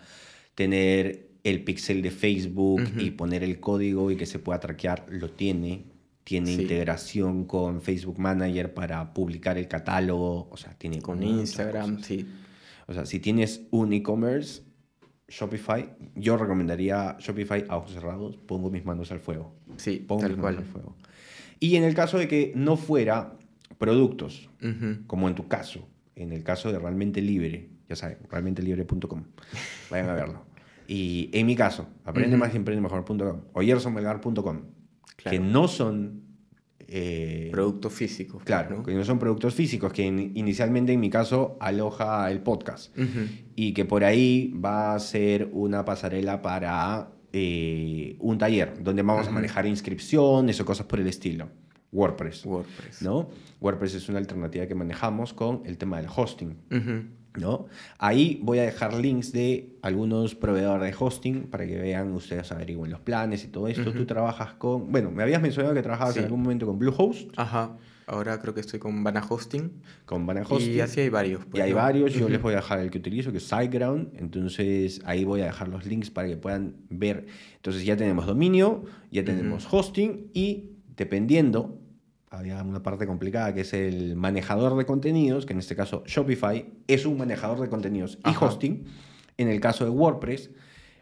Speaker 1: tener el pixel de Facebook y poner el código y que se pueda traquear, lo tiene tiene integración con Facebook Manager para publicar el catálogo, o sea, tiene
Speaker 2: con Instagram, sí.
Speaker 1: O sea, si tienes un e-commerce, Shopify, yo recomendaría Shopify a ojos cerrados, pongo mis manos al fuego.
Speaker 2: Sí,
Speaker 1: pongo
Speaker 2: tal
Speaker 1: mis
Speaker 2: cual.
Speaker 1: manos al fuego. Y en el caso de que no fuera productos, como en tu caso, en el caso de Realmente Libre, ya saben, realmentelibre.com, vayan a verlo. Y en mi caso, aprende más y emprende mejor.com o que no son
Speaker 2: eh, productos físicos.
Speaker 1: Claro, que no son productos físicos, que inicialmente en mi caso aloja el podcast y que por ahí va a ser una pasarela para eh, un taller donde vamos a manejar inscripciones o cosas por el estilo. WordPress.
Speaker 2: WordPress.
Speaker 1: ¿no? WordPress es una alternativa que manejamos con el tema del hosting. ¿No? Ahí voy a dejar links de algunos proveedores de hosting para que vean ustedes averigüen los planes y todo esto. Tú trabajas con, bueno, me habías mencionado que trabajabas en algún momento con Bluehost.
Speaker 2: Ajá. Ahora creo que estoy con Bana Hosting.
Speaker 1: Con Bana Hosting.
Speaker 2: Y así hay varios.
Speaker 1: Pues, y hay varios. Yo les voy a dejar el que utilizo, que es SiteGround. Entonces ahí voy a dejar los links para que puedan ver. Entonces ya tenemos dominio, ya tenemos hosting y dependiendo había una parte complicada que es el manejador de contenidos, que en este caso Shopify es un manejador de contenidos y hosting. En el caso de WordPress,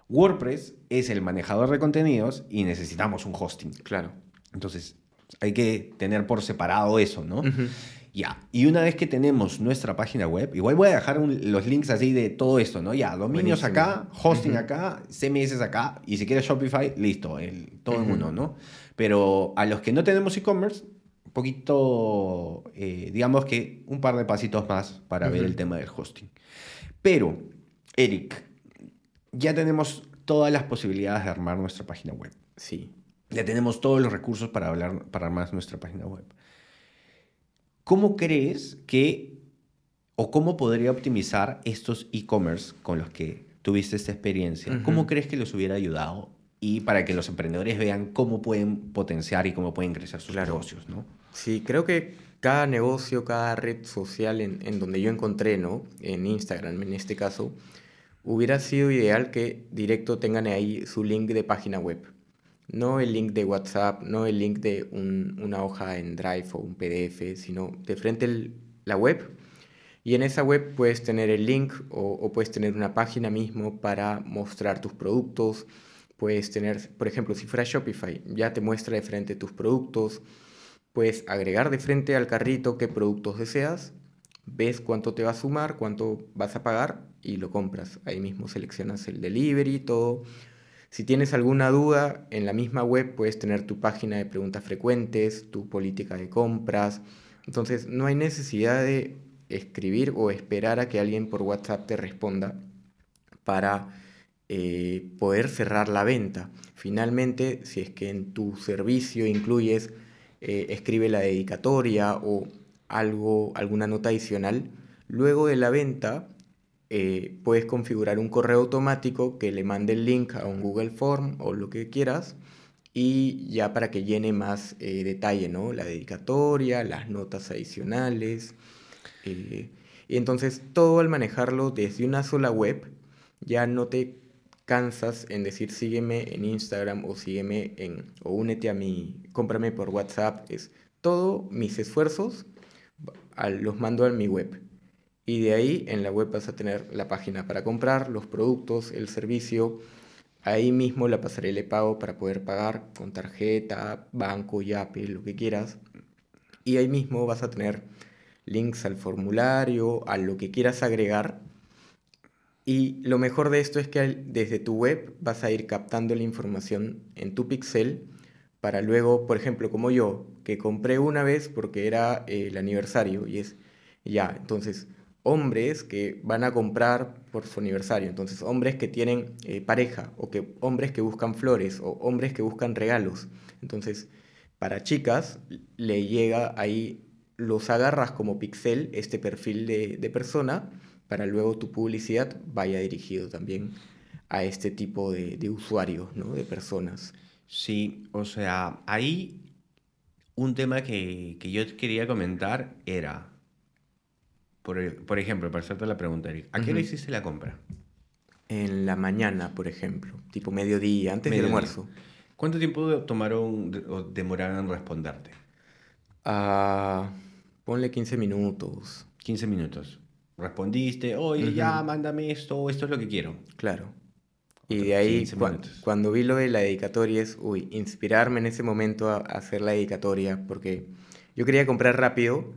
Speaker 1: WordPress es el manejador de contenidos y necesitamos un hosting.
Speaker 2: Claro.
Speaker 1: Entonces, hay que tener por separado eso, ¿no? Ya, y una vez que tenemos nuestra página web, igual voy a dejar los links así de todo esto, ¿no? Ya, dominios acá, hosting acá, CMS acá, y si quieres Shopify, listo, el, todo el mundo, ¿no? Pero a los que no tenemos e-commerce, poquito, eh, digamos que un par de pasitos más para ver el tema del hosting. Pero, Eric, ya tenemos todas las posibilidades de armar nuestra página web.
Speaker 2: Sí.
Speaker 1: Ya tenemos todos los recursos para, hablar, para armar nuestra página web. ¿Cómo crees que o cómo podría optimizar estos e-commerce con los que tuviste esta experiencia? ¿Cómo crees que los hubiera ayudado? Y para que los emprendedores vean cómo pueden potenciar y cómo pueden crecer sus negocios, ¿no?
Speaker 2: Sí, creo que cada negocio, cada red social en, en, donde yo encontré, ¿no? En Instagram, en este caso, hubiera sido ideal que directo tengan ahí su link de página web. No el link de WhatsApp, no el link de un, una hoja en Drive o un PDF, sino de frente el, la web. Y en esa web puedes tener el link o, o, puedes tener una página mismo para mostrar tus productos. Puedes tener, por ejemplo, si fuera Shopify, ya te muestra de frente tus productos Puedes agregar de frente al carrito qué productos deseas, ves cuánto te va a sumar, cuánto vas a pagar y lo compras. Ahí mismo seleccionas el delivery, todo. Si tienes alguna duda, en la misma web puedes tener tu página de preguntas frecuentes, tu política de compras. Entonces no hay necesidad de escribir o esperar a que alguien por WhatsApp te responda para eh, poder cerrar la venta. Finalmente, si es que en tu servicio incluyes eh, escribe la dedicatoria o algo, alguna nota adicional, luego de la venta eh, puedes configurar un correo automático que le mande el link a un Google Form o lo que quieras y ya para que llene más eh, detalle, ¿no? La dedicatoria, las notas adicionales. y entonces todo al manejarlo desde una sola web ya no te cansas en decir sígueme en Instagram o sígueme en o únete a mi cómprame por WhatsApp es todo mis esfuerzos los mando a mi web. Y de ahí en la web vas a tener la página para comprar los productos el servicio. Ahí mismo la pasarela de pago para poder pagar con tarjeta banco Yape lo que quieras. Y ahí mismo vas a tener links al formulario a lo que quieras agregar y lo mejor de esto es que desde tu web vas a ir captando la información en tu pixel para luego, por ejemplo, como yo, que compré una vez porque era eh, el aniversario y es ya, entonces hombres que van a comprar por su aniversario, entonces hombres que tienen eh, pareja o que hombres que buscan flores o hombres que buscan regalos. Entonces, para chicas le llega ahí, los agarras como pixel este perfil de, de persona para luego tu publicidad vaya dirigido también a este tipo de, de usuarios, ¿no? De personas.
Speaker 1: Sí, o sea, ahí un tema que, que yo quería comentar era, por, por, ejemplo, para hacerte la pregunta, Eric, ¿a qué hora hiciste la compra?
Speaker 2: En la mañana, por ejemplo, tipo mediodía, antes del almuerzo.
Speaker 1: ¿Cuánto tiempo tomaron o demoraron en responderte?
Speaker 2: Uh, ponle 15 minutos.
Speaker 1: 15 minutos respondiste, oye, ya, mándame esto, esto es lo que quiero.
Speaker 2: Claro. Y de ahí, cuando vi lo de la dedicatoria, es, uy, inspirarme en ese momento a, hacer la dedicatoria, porque yo quería comprar rápido,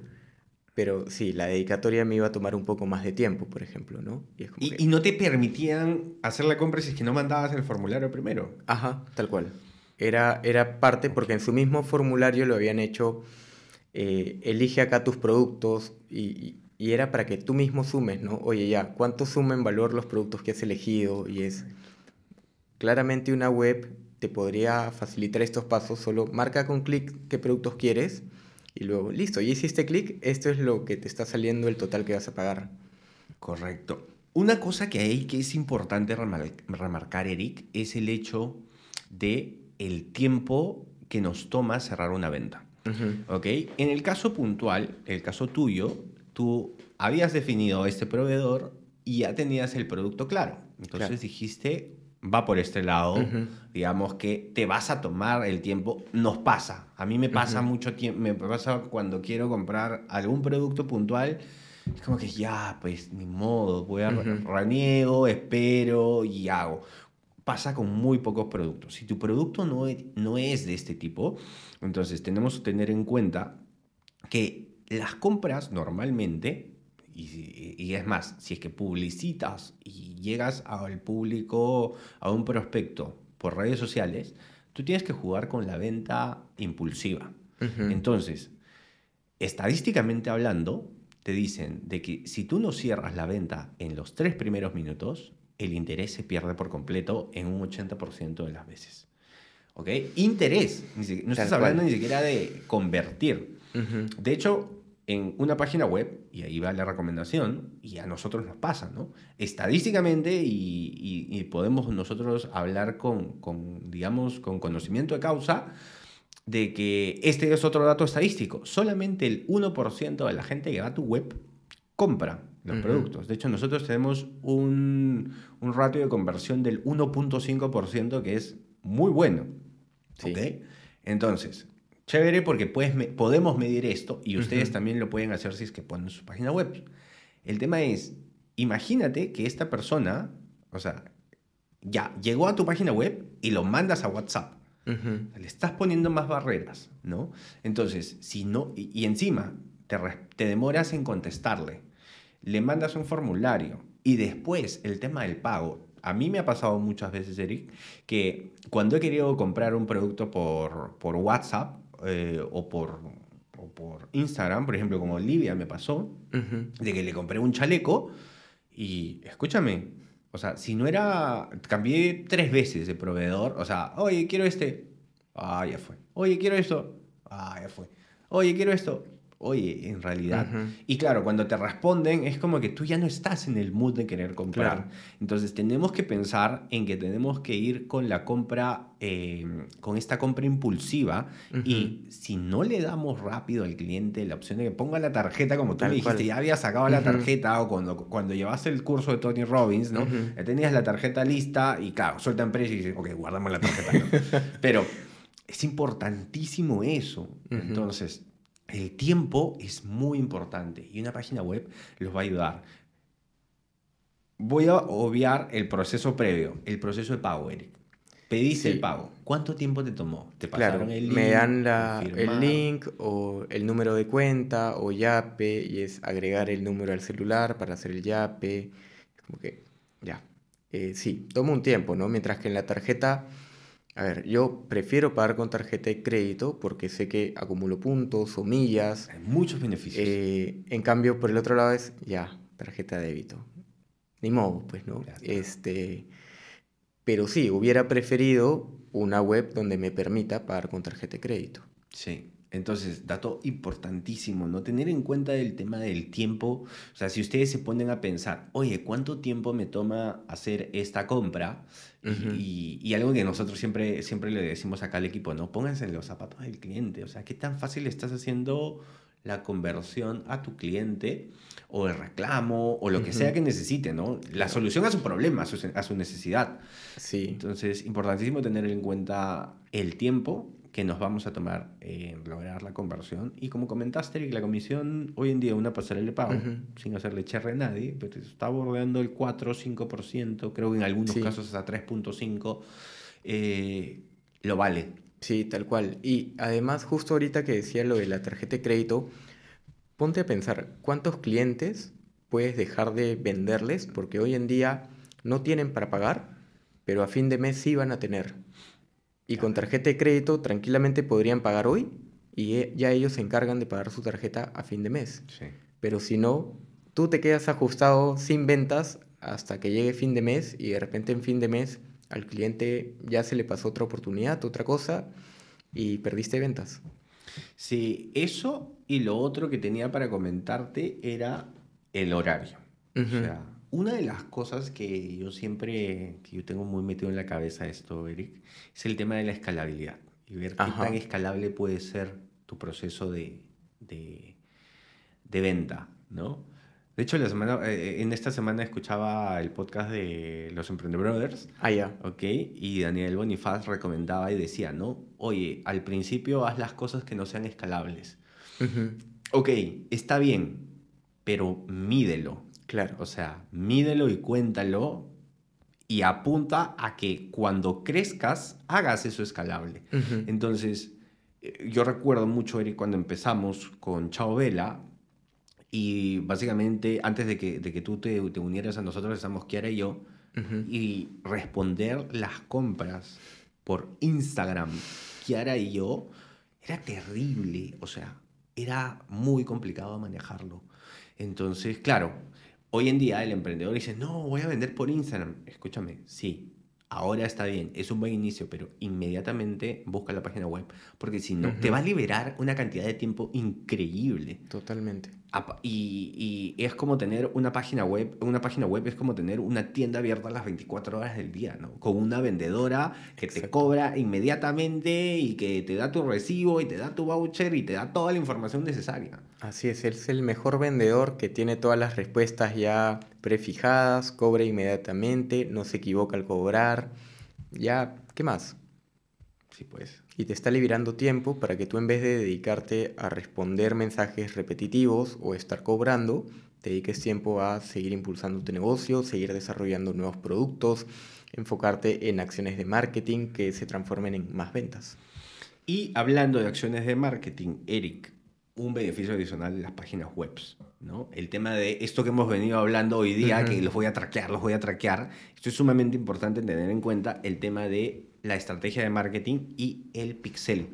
Speaker 2: pero sí, la dedicatoria me iba a tomar un poco más de tiempo, por ejemplo, ¿no?
Speaker 1: Y, y, no te permitían hacer la compra si es que no mandabas el formulario primero.
Speaker 2: Ajá, tal cual. Era, era parte, porque en su mismo formulario lo habían hecho, eh, elige acá tus productos y, y, era para que tú mismo sumes, ¿no? Oye, ya, ¿cuánto suma en valor los productos que has elegido? Y es claramente una web te podría facilitar estos pasos, solo marca con clic qué productos quieres y luego, listo, y hiciste clic, esto es lo que te está saliendo el total que vas a pagar.
Speaker 1: Correcto. Una cosa que hay que es importante remarcar, Eric, es el hecho de el tiempo que nos toma cerrar una venta. ¿Ok? En el caso puntual, el caso tuyo, tú habías definido este proveedor y ya tenías el producto claro. Entonces dijiste, va por este lado, digamos que te vas a tomar el tiempo, nos pasa, a mí me pasa mucho tiempo, me pasa cuando quiero comprar algún producto puntual, es como que ya, pues ni modo, voy a reniego, espero y hago. Pasa con muy pocos productos. Si tu producto no es, no es de este tipo, entonces tenemos que tener en cuenta que las compras normalmente y, es más, si es que publicitas y llegas al público, a un prospecto por redes sociales, tú tienes que jugar con la venta impulsiva. Entonces, estadísticamente hablando, te dicen de que si tú no cierras la venta en los tres primeros minutos, el interés se pierde por completo en un 80% de las veces. ¿Ok? Interés. No estás hablando ni siquiera de convertir. De hecho, en una página web, y ahí va la recomendación, y a nosotros nos pasa, ¿no? Estadísticamente, y, podemos nosotros hablar con, con, digamos, con conocimiento de causa, de que este es otro dato estadístico. Solamente el 1% de la gente que va a tu web compra los productos. De hecho, nosotros tenemos un, un ratio de conversión del 1.5% que es muy bueno. Sí. Entonces, Chévere porque podemos medir esto y ustedes también lo pueden hacer si es que ponen su página web. El tema es, imagínate que esta persona, o sea, ya llegó a tu página web y lo mandas a WhatsApp. Le estás poniendo más barreras, ¿no? Entonces, si no, y, encima te, te demoras en contestarle, le mandas un formulario y después el tema del pago, a mí me ha pasado muchas veces, Eric, que cuando he querido comprar un producto por, por WhatsApp, eh, o, por, o por Instagram, por ejemplo, como Olivia me pasó, de que le compré un chaleco y escúchame, o sea, si no era, cambié tres veces de proveedor, o sea, oye, quiero este, ah, ya fue, oye, quiero esto, ah, ya fue, oye, quiero esto, oye, en realidad. Y claro, cuando te responden es como que tú ya no estás en el mood de querer comprar. Entonces tenemos que pensar en que tenemos que ir con la compra, em, con esta compra impulsiva y si no le damos rápido al cliente la opción de que ponga la tarjeta, como tú me dijiste, ya había sacado la tarjeta o cuando, cuando llevaste el curso de Tony Robbins, ¿no? Ya tenías la tarjeta lista y claro, sueltan precio y dices, ok, guardamos la tarjeta. Pero es importantísimo eso. Entonces, el tiempo es muy importante y una página web los va a ayudar. Voy a obviar el proceso previo, el proceso de pago, Eric. Pediste el pago. ¿Cuánto tiempo te tomó? ¿Te
Speaker 2: pasaron el link? Me dan el link o el número de cuenta o YAPE y es agregar el número al celular para hacer el YAPE. Como que, ya. Eh, sí, toma un tiempo, ¿no? Mientras que en la tarjeta a ver, yo prefiero pagar con tarjeta de crédito porque sé que acumulo puntos o millas.
Speaker 1: Hay muchos beneficios.
Speaker 2: Eh, en cambio, por el otro lado es, ya, tarjeta de débito. Ni modo, pues, ¿no? Este, pero sí, hubiera preferido una web donde me permita pagar con tarjeta de crédito.
Speaker 1: Sí. Entonces, dato importantísimo, ¿no? Tener en cuenta el tema del tiempo. O sea, si ustedes se ponen a pensar, oye, ¿cuánto tiempo me toma hacer esta compra? y, algo que nosotros siempre, siempre le decimos acá al equipo, ¿no? Pónganse en los zapatos del cliente. O sea, ¿qué tan fácil estás haciendo la conversión a tu cliente o el reclamo o lo que sea que necesite, ¿no? La solución a su problema, a su, a su necesidad.
Speaker 2: Sí.
Speaker 1: Entonces, importantísimo tener en cuenta el tiempo que nos vamos a tomar en lograr la conversión. Y como comentaste, Eric, la comisión hoy en día una pasarela de pago, sin hacerle cherre a nadie, pero está bordeando el 4 o 5%, creo que en algunos casos hasta 3.5%, eh, lo vale.
Speaker 2: Sí, tal cual. Y además, justo ahorita que decía lo de la tarjeta de crédito, ponte a pensar, ¿cuántos clientes puedes dejar de venderles? Porque hoy en día no tienen para pagar, pero a fin de mes sí van a tener. Y con tarjeta de crédito tranquilamente podrían pagar hoy y e, ya ellos se encargan de pagar su tarjeta a fin de mes. Pero si no, tú te quedas ajustado sin ventas hasta que llegue fin de mes y de repente en fin de mes al cliente ya se le pasó otra oportunidad, otra cosa y perdiste ventas.
Speaker 1: Sí, eso y lo otro que tenía para comentarte era el horario. O sea, una de las cosas que yo siempre, que yo tengo muy metido en la cabeza esto, Eric, es el tema de la escalabilidad y ver qué tan escalable puede ser tu proceso de, de, venta, ¿no? De hecho, la semana, eh, en esta semana escuchaba el podcast de los Emprendedores.
Speaker 2: Ah, ya.
Speaker 1: Ok, y Daniel Bonifaz recomendaba y decía, ¿no? Oye, al principio haz las cosas que no sean escalables. Ok, está bien, pero mídelo.
Speaker 2: Claro.
Speaker 1: O sea, mídelo y cuéntalo y apunta a que cuando crezcas hagas eso escalable. Entonces, eh, yo recuerdo mucho, Eric, cuando empezamos con Chao Vela y básicamente antes de que, de que tú te, te unieras a nosotros, estamos Kiara y yo, y responder las compras por Instagram, Kiara y yo, era terrible, o sea, era muy complicado manejarlo. Entonces, claro, Hoy en día el emprendedor dice, no, voy a vender por Instagram. Escúchame, sí, ahora está bien, es un buen inicio, pero inmediatamente busca la página web, porque si no, te va a liberar una cantidad de tiempo increíble.
Speaker 2: Totalmente.
Speaker 1: Y, y, es como tener una página web, una página web es como tener una tienda abierta las 24 horas del día, ¿no? Con una vendedora que te cobra inmediatamente y que te da tu recibo y te da tu voucher y te da toda la información necesaria.
Speaker 2: Así es, es el mejor vendedor que tiene todas las respuestas ya prefijadas, cobra inmediatamente, no se equivoca al cobrar. Ya, ¿qué más?
Speaker 1: Sí, pues.
Speaker 2: Y te está liberando tiempo para que tú en vez de dedicarte a responder mensajes repetitivos o estar cobrando, te dediques tiempo a seguir impulsando tu negocio, seguir desarrollando nuevos productos, enfocarte en acciones de marketing que se transformen en más ventas.
Speaker 1: Y hablando de acciones de marketing, Eric, un beneficio adicional de las páginas web, ¿no? El tema de esto que hemos venido hablando hoy día, que los voy a traquear, los voy a traquear, esto es sumamente importante tener en cuenta el tema de la estrategia de marketing y el pixel.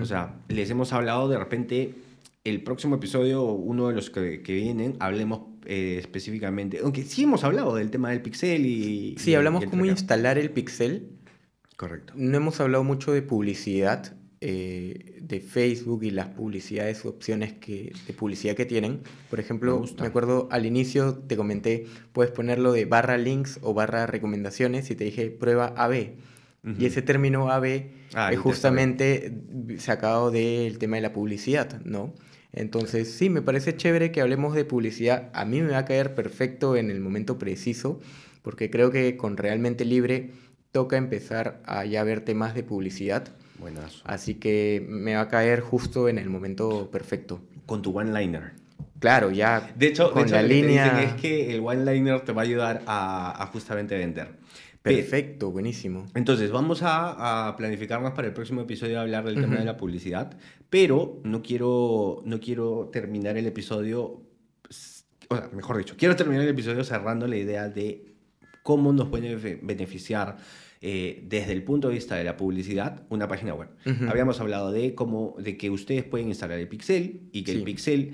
Speaker 1: O sea, les hemos hablado de repente, el próximo episodio, uno de los que, vienen, hablemos eh, específicamente, aunque sí hemos hablado del tema del pixel y...
Speaker 2: Sí, hablamos cómo instalar el pixel.
Speaker 1: Correcto.
Speaker 2: No hemos hablado mucho de publicidad, eh, de Facebook y las publicidades, opciones que, de publicidad que tienen. Por ejemplo, me, acuerdo al inicio te comenté, puedes ponerlo de barra links o barra recomendaciones y te dije prueba AB. Y ese término AB ah, es justamente sacado del tema de la publicidad, ¿no? Entonces, sí, me parece chévere que hablemos de publicidad. A mí me va a caer perfecto en el momento preciso, porque creo que con Realmente Libre toca empezar a ya ver temas de publicidad.
Speaker 1: Buenazo.
Speaker 2: Así que me va a caer justo en el momento perfecto.
Speaker 1: Con tu one-liner.
Speaker 2: Claro, ya.
Speaker 1: De hecho, con la línea. es que el one-liner te va a ayudar a, a justamente vender.
Speaker 2: Perfecto, buenísimo.
Speaker 1: Entonces, vamos a, planificarnos para el próximo episodio a hablar del tema de la publicidad, pero no quiero, no quiero terminar el episodio, o sea, mejor dicho, quiero terminar el episodio cerrando la idea de cómo nos puede beneficiar eh, desde el punto de vista de la publicidad una página web. Habíamos hablado de cómo de que ustedes pueden instalar el pixel y que el pixel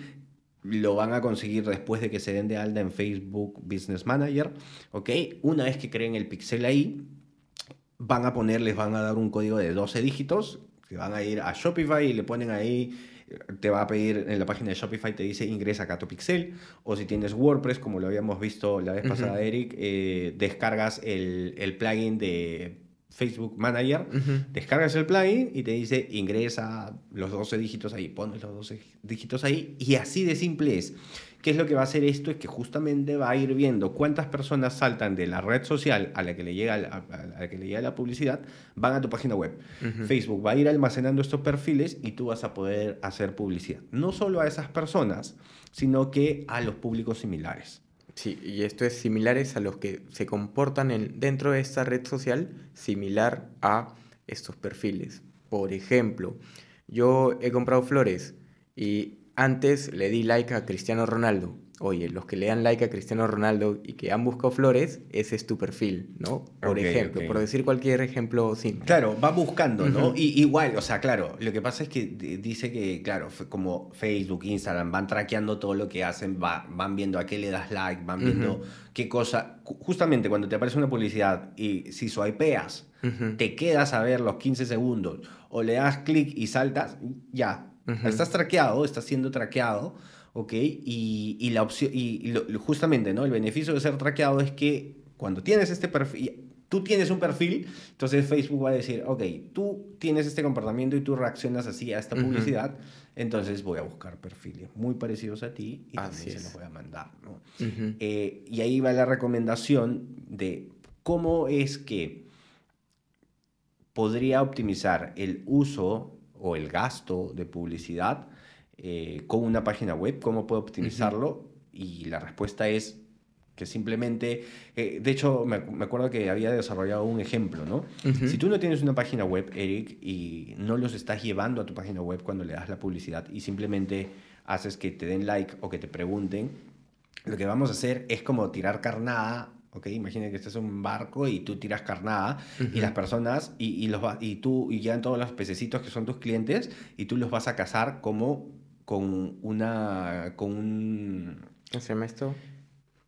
Speaker 1: lo van a conseguir después de que se den de alta en Facebook Business Manager, ¿ok? Una vez que creen el pixel ahí, van a poner, les van a dar un código de 12 dígitos, que van a ir a Shopify y le ponen ahí, te va a pedir en la página de Shopify, te dice ingresa acá tu pixel, o si tienes WordPress, como lo habíamos visto la vez pasada, Eric, eh, descargas el, el plugin de Facebook Manager, descargas el plugin y te dice ingresa los 12 dígitos ahí, pones los 12 dígitos ahí y así de simple es. ¿Qué es lo que va a hacer esto? Es que justamente va a ir viendo cuántas personas saltan de la red social a la que le llega la, a la, que le llega la publicidad, van a tu página web. Facebook va a ir almacenando estos perfiles y tú vas a poder hacer publicidad. No solo a esas personas, sino que a los públicos similares.
Speaker 2: Sí, y esto es similares a los que se comportan en, dentro de esta red social, similar a estos perfiles. Por ejemplo, yo he comprado flores y antes le di like a Cristiano Ronaldo. Oye, los que le dan like a Cristiano Ronaldo y que han buscado flores, ese es tu perfil, ¿no? Por ejemplo, por decir cualquier ejemplo simple.
Speaker 1: Claro, va buscando, ¿no? y, igual, o sea, claro, lo que pasa es que dice que, claro, como Facebook, Instagram, van traqueando todo lo que hacen, van viendo a qué le das like, van viendo qué cosa. Justamente cuando te aparece una publicidad y si swipeas, te quedas a ver los 15 segundos o le das clic y saltas, ya, Estás traqueado, estás siendo traqueado, ¿ok? Y, la opción, y, justamente, ¿no? El beneficio de ser traqueado es que cuando tienes este perfil, tú tienes un perfil, entonces Facebook va a decir, ok, tú tienes este comportamiento y tú reaccionas así a esta publicidad, entonces voy a buscar perfiles muy parecidos a ti y también se los voy a mandar, ¿no? Eh, y ahí va la recomendación de cómo es que podría optimizar el uso o el gasto de publicidad eh, con una página web, cómo puedo optimizarlo. Y la respuesta es que simplemente, eh, de hecho me, acuerdo que había desarrollado un ejemplo, ¿no? Si tú no tienes una página web, Eric, y no los estás llevando a tu página web cuando le das la publicidad y simplemente haces que te den like o que te pregunten, lo que vamos a hacer es como tirar carnada ¿ok? Imagina que este es un barco y tú tiras carnada y las personas, y, y, los, y tú, y ya todos los pececitos que son tus clientes, y tú los vas a cazar como con una, con un...
Speaker 2: ¿Cómo se llama esto?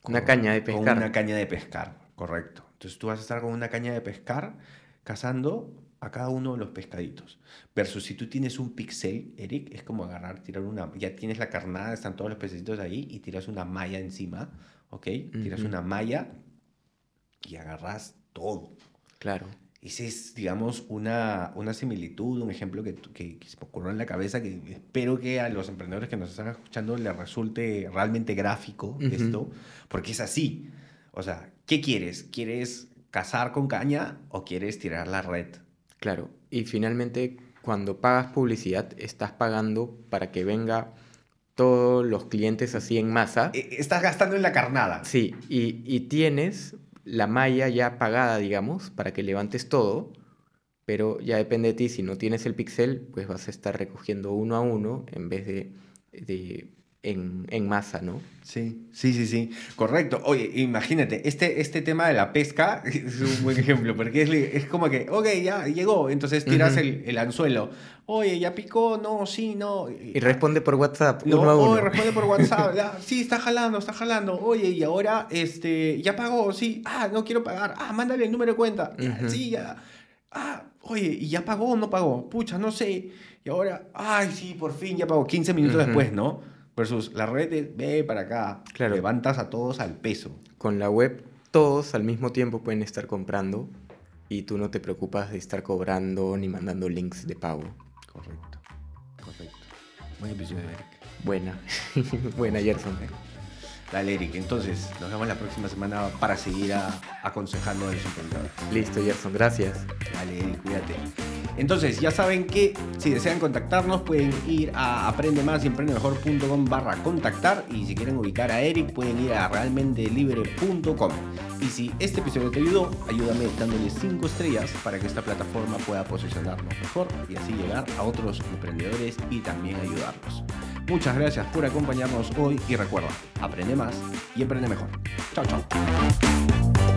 Speaker 2: una caña de pescar.
Speaker 1: Con una caña de pescar, correcto. Entonces tú vas a estar con una caña de pescar cazando a cada uno de los pescaditos. Versus si tú tienes un pixel, Eric, es como agarrar, tirar una, ya tienes la carnada, están todos los pececitos ahí y tiras una malla encima, ¿ok? Tiras una malla y agarras todo.
Speaker 2: Claro.
Speaker 1: Esa es, digamos, una, una similitud, un ejemplo que, que, se me ocurrió en la cabeza que espero que a los emprendedores que nos están escuchando les resulte realmente gráfico esto, porque es así. O sea, ¿qué quieres? ¿Quieres cazar con caña o quieres tirar la red?
Speaker 2: Claro, y finalmente cuando pagas publicidad estás pagando para que venga todos los clientes así en masa.
Speaker 1: E, estás gastando en la carnada.
Speaker 2: Sí, y, y tienes la malla ya pagada, digamos, para que levantes todo, pero ya depende de ti, si no tienes el pixel, pues vas a estar recogiendo uno a uno en vez de, de en, en, masa, ¿no?
Speaker 1: Sí, sí, sí, sí, correcto. Oye, imagínate, este, este tema de la pesca es un buen ejemplo, porque es, es como que, ok, ya llegó, entonces tiras el, el, anzuelo. Oye, ya picó, no, sí, no.
Speaker 2: Y responde por WhatsApp, uno a
Speaker 1: uno. responde por WhatsApp, sí, está jalando, está jalando. Oye, y ahora, este, ya pagó, sí, ah, no quiero pagar, ah, mándale el número de cuenta, sí, ya. Ah, oye, ¿y ya pagó o no pagó? Pucha, no sé. Y ahora, ay, sí, por fin ya pagó, 15 minutos después, ¿no? Versus la red de ve para acá. Claro. Levantas a todos al peso.
Speaker 2: Con la web, todos al mismo tiempo pueden estar comprando y tú no te preocupas de estar cobrando ni mandando links de pago.
Speaker 1: Correcto. Correcto. Buen episodio, Eric.
Speaker 2: Buena. Buena, Gerson.
Speaker 1: Dale, Eric. Entonces, nos vemos la próxima semana para seguir aconsejando a los emprendedores.
Speaker 2: Listo, Gerson. Gracias.
Speaker 1: Dale, Eric. Cuídate. Entonces, ya saben que si desean contactarnos pueden ir a aprendemás y emprendemejor.com barra contactar y si quieren ubicar a Eric pueden ir a realmentelibre.com. Y si este episodio te ayudó, ayúdame dándole 5 estrellas para que esta plataforma pueda posicionarnos mejor y así llegar a otros emprendedores y también ayudarlos. Muchas gracias por acompañarnos hoy y recuerda, aprende más y emprende mejor. Chao, chao.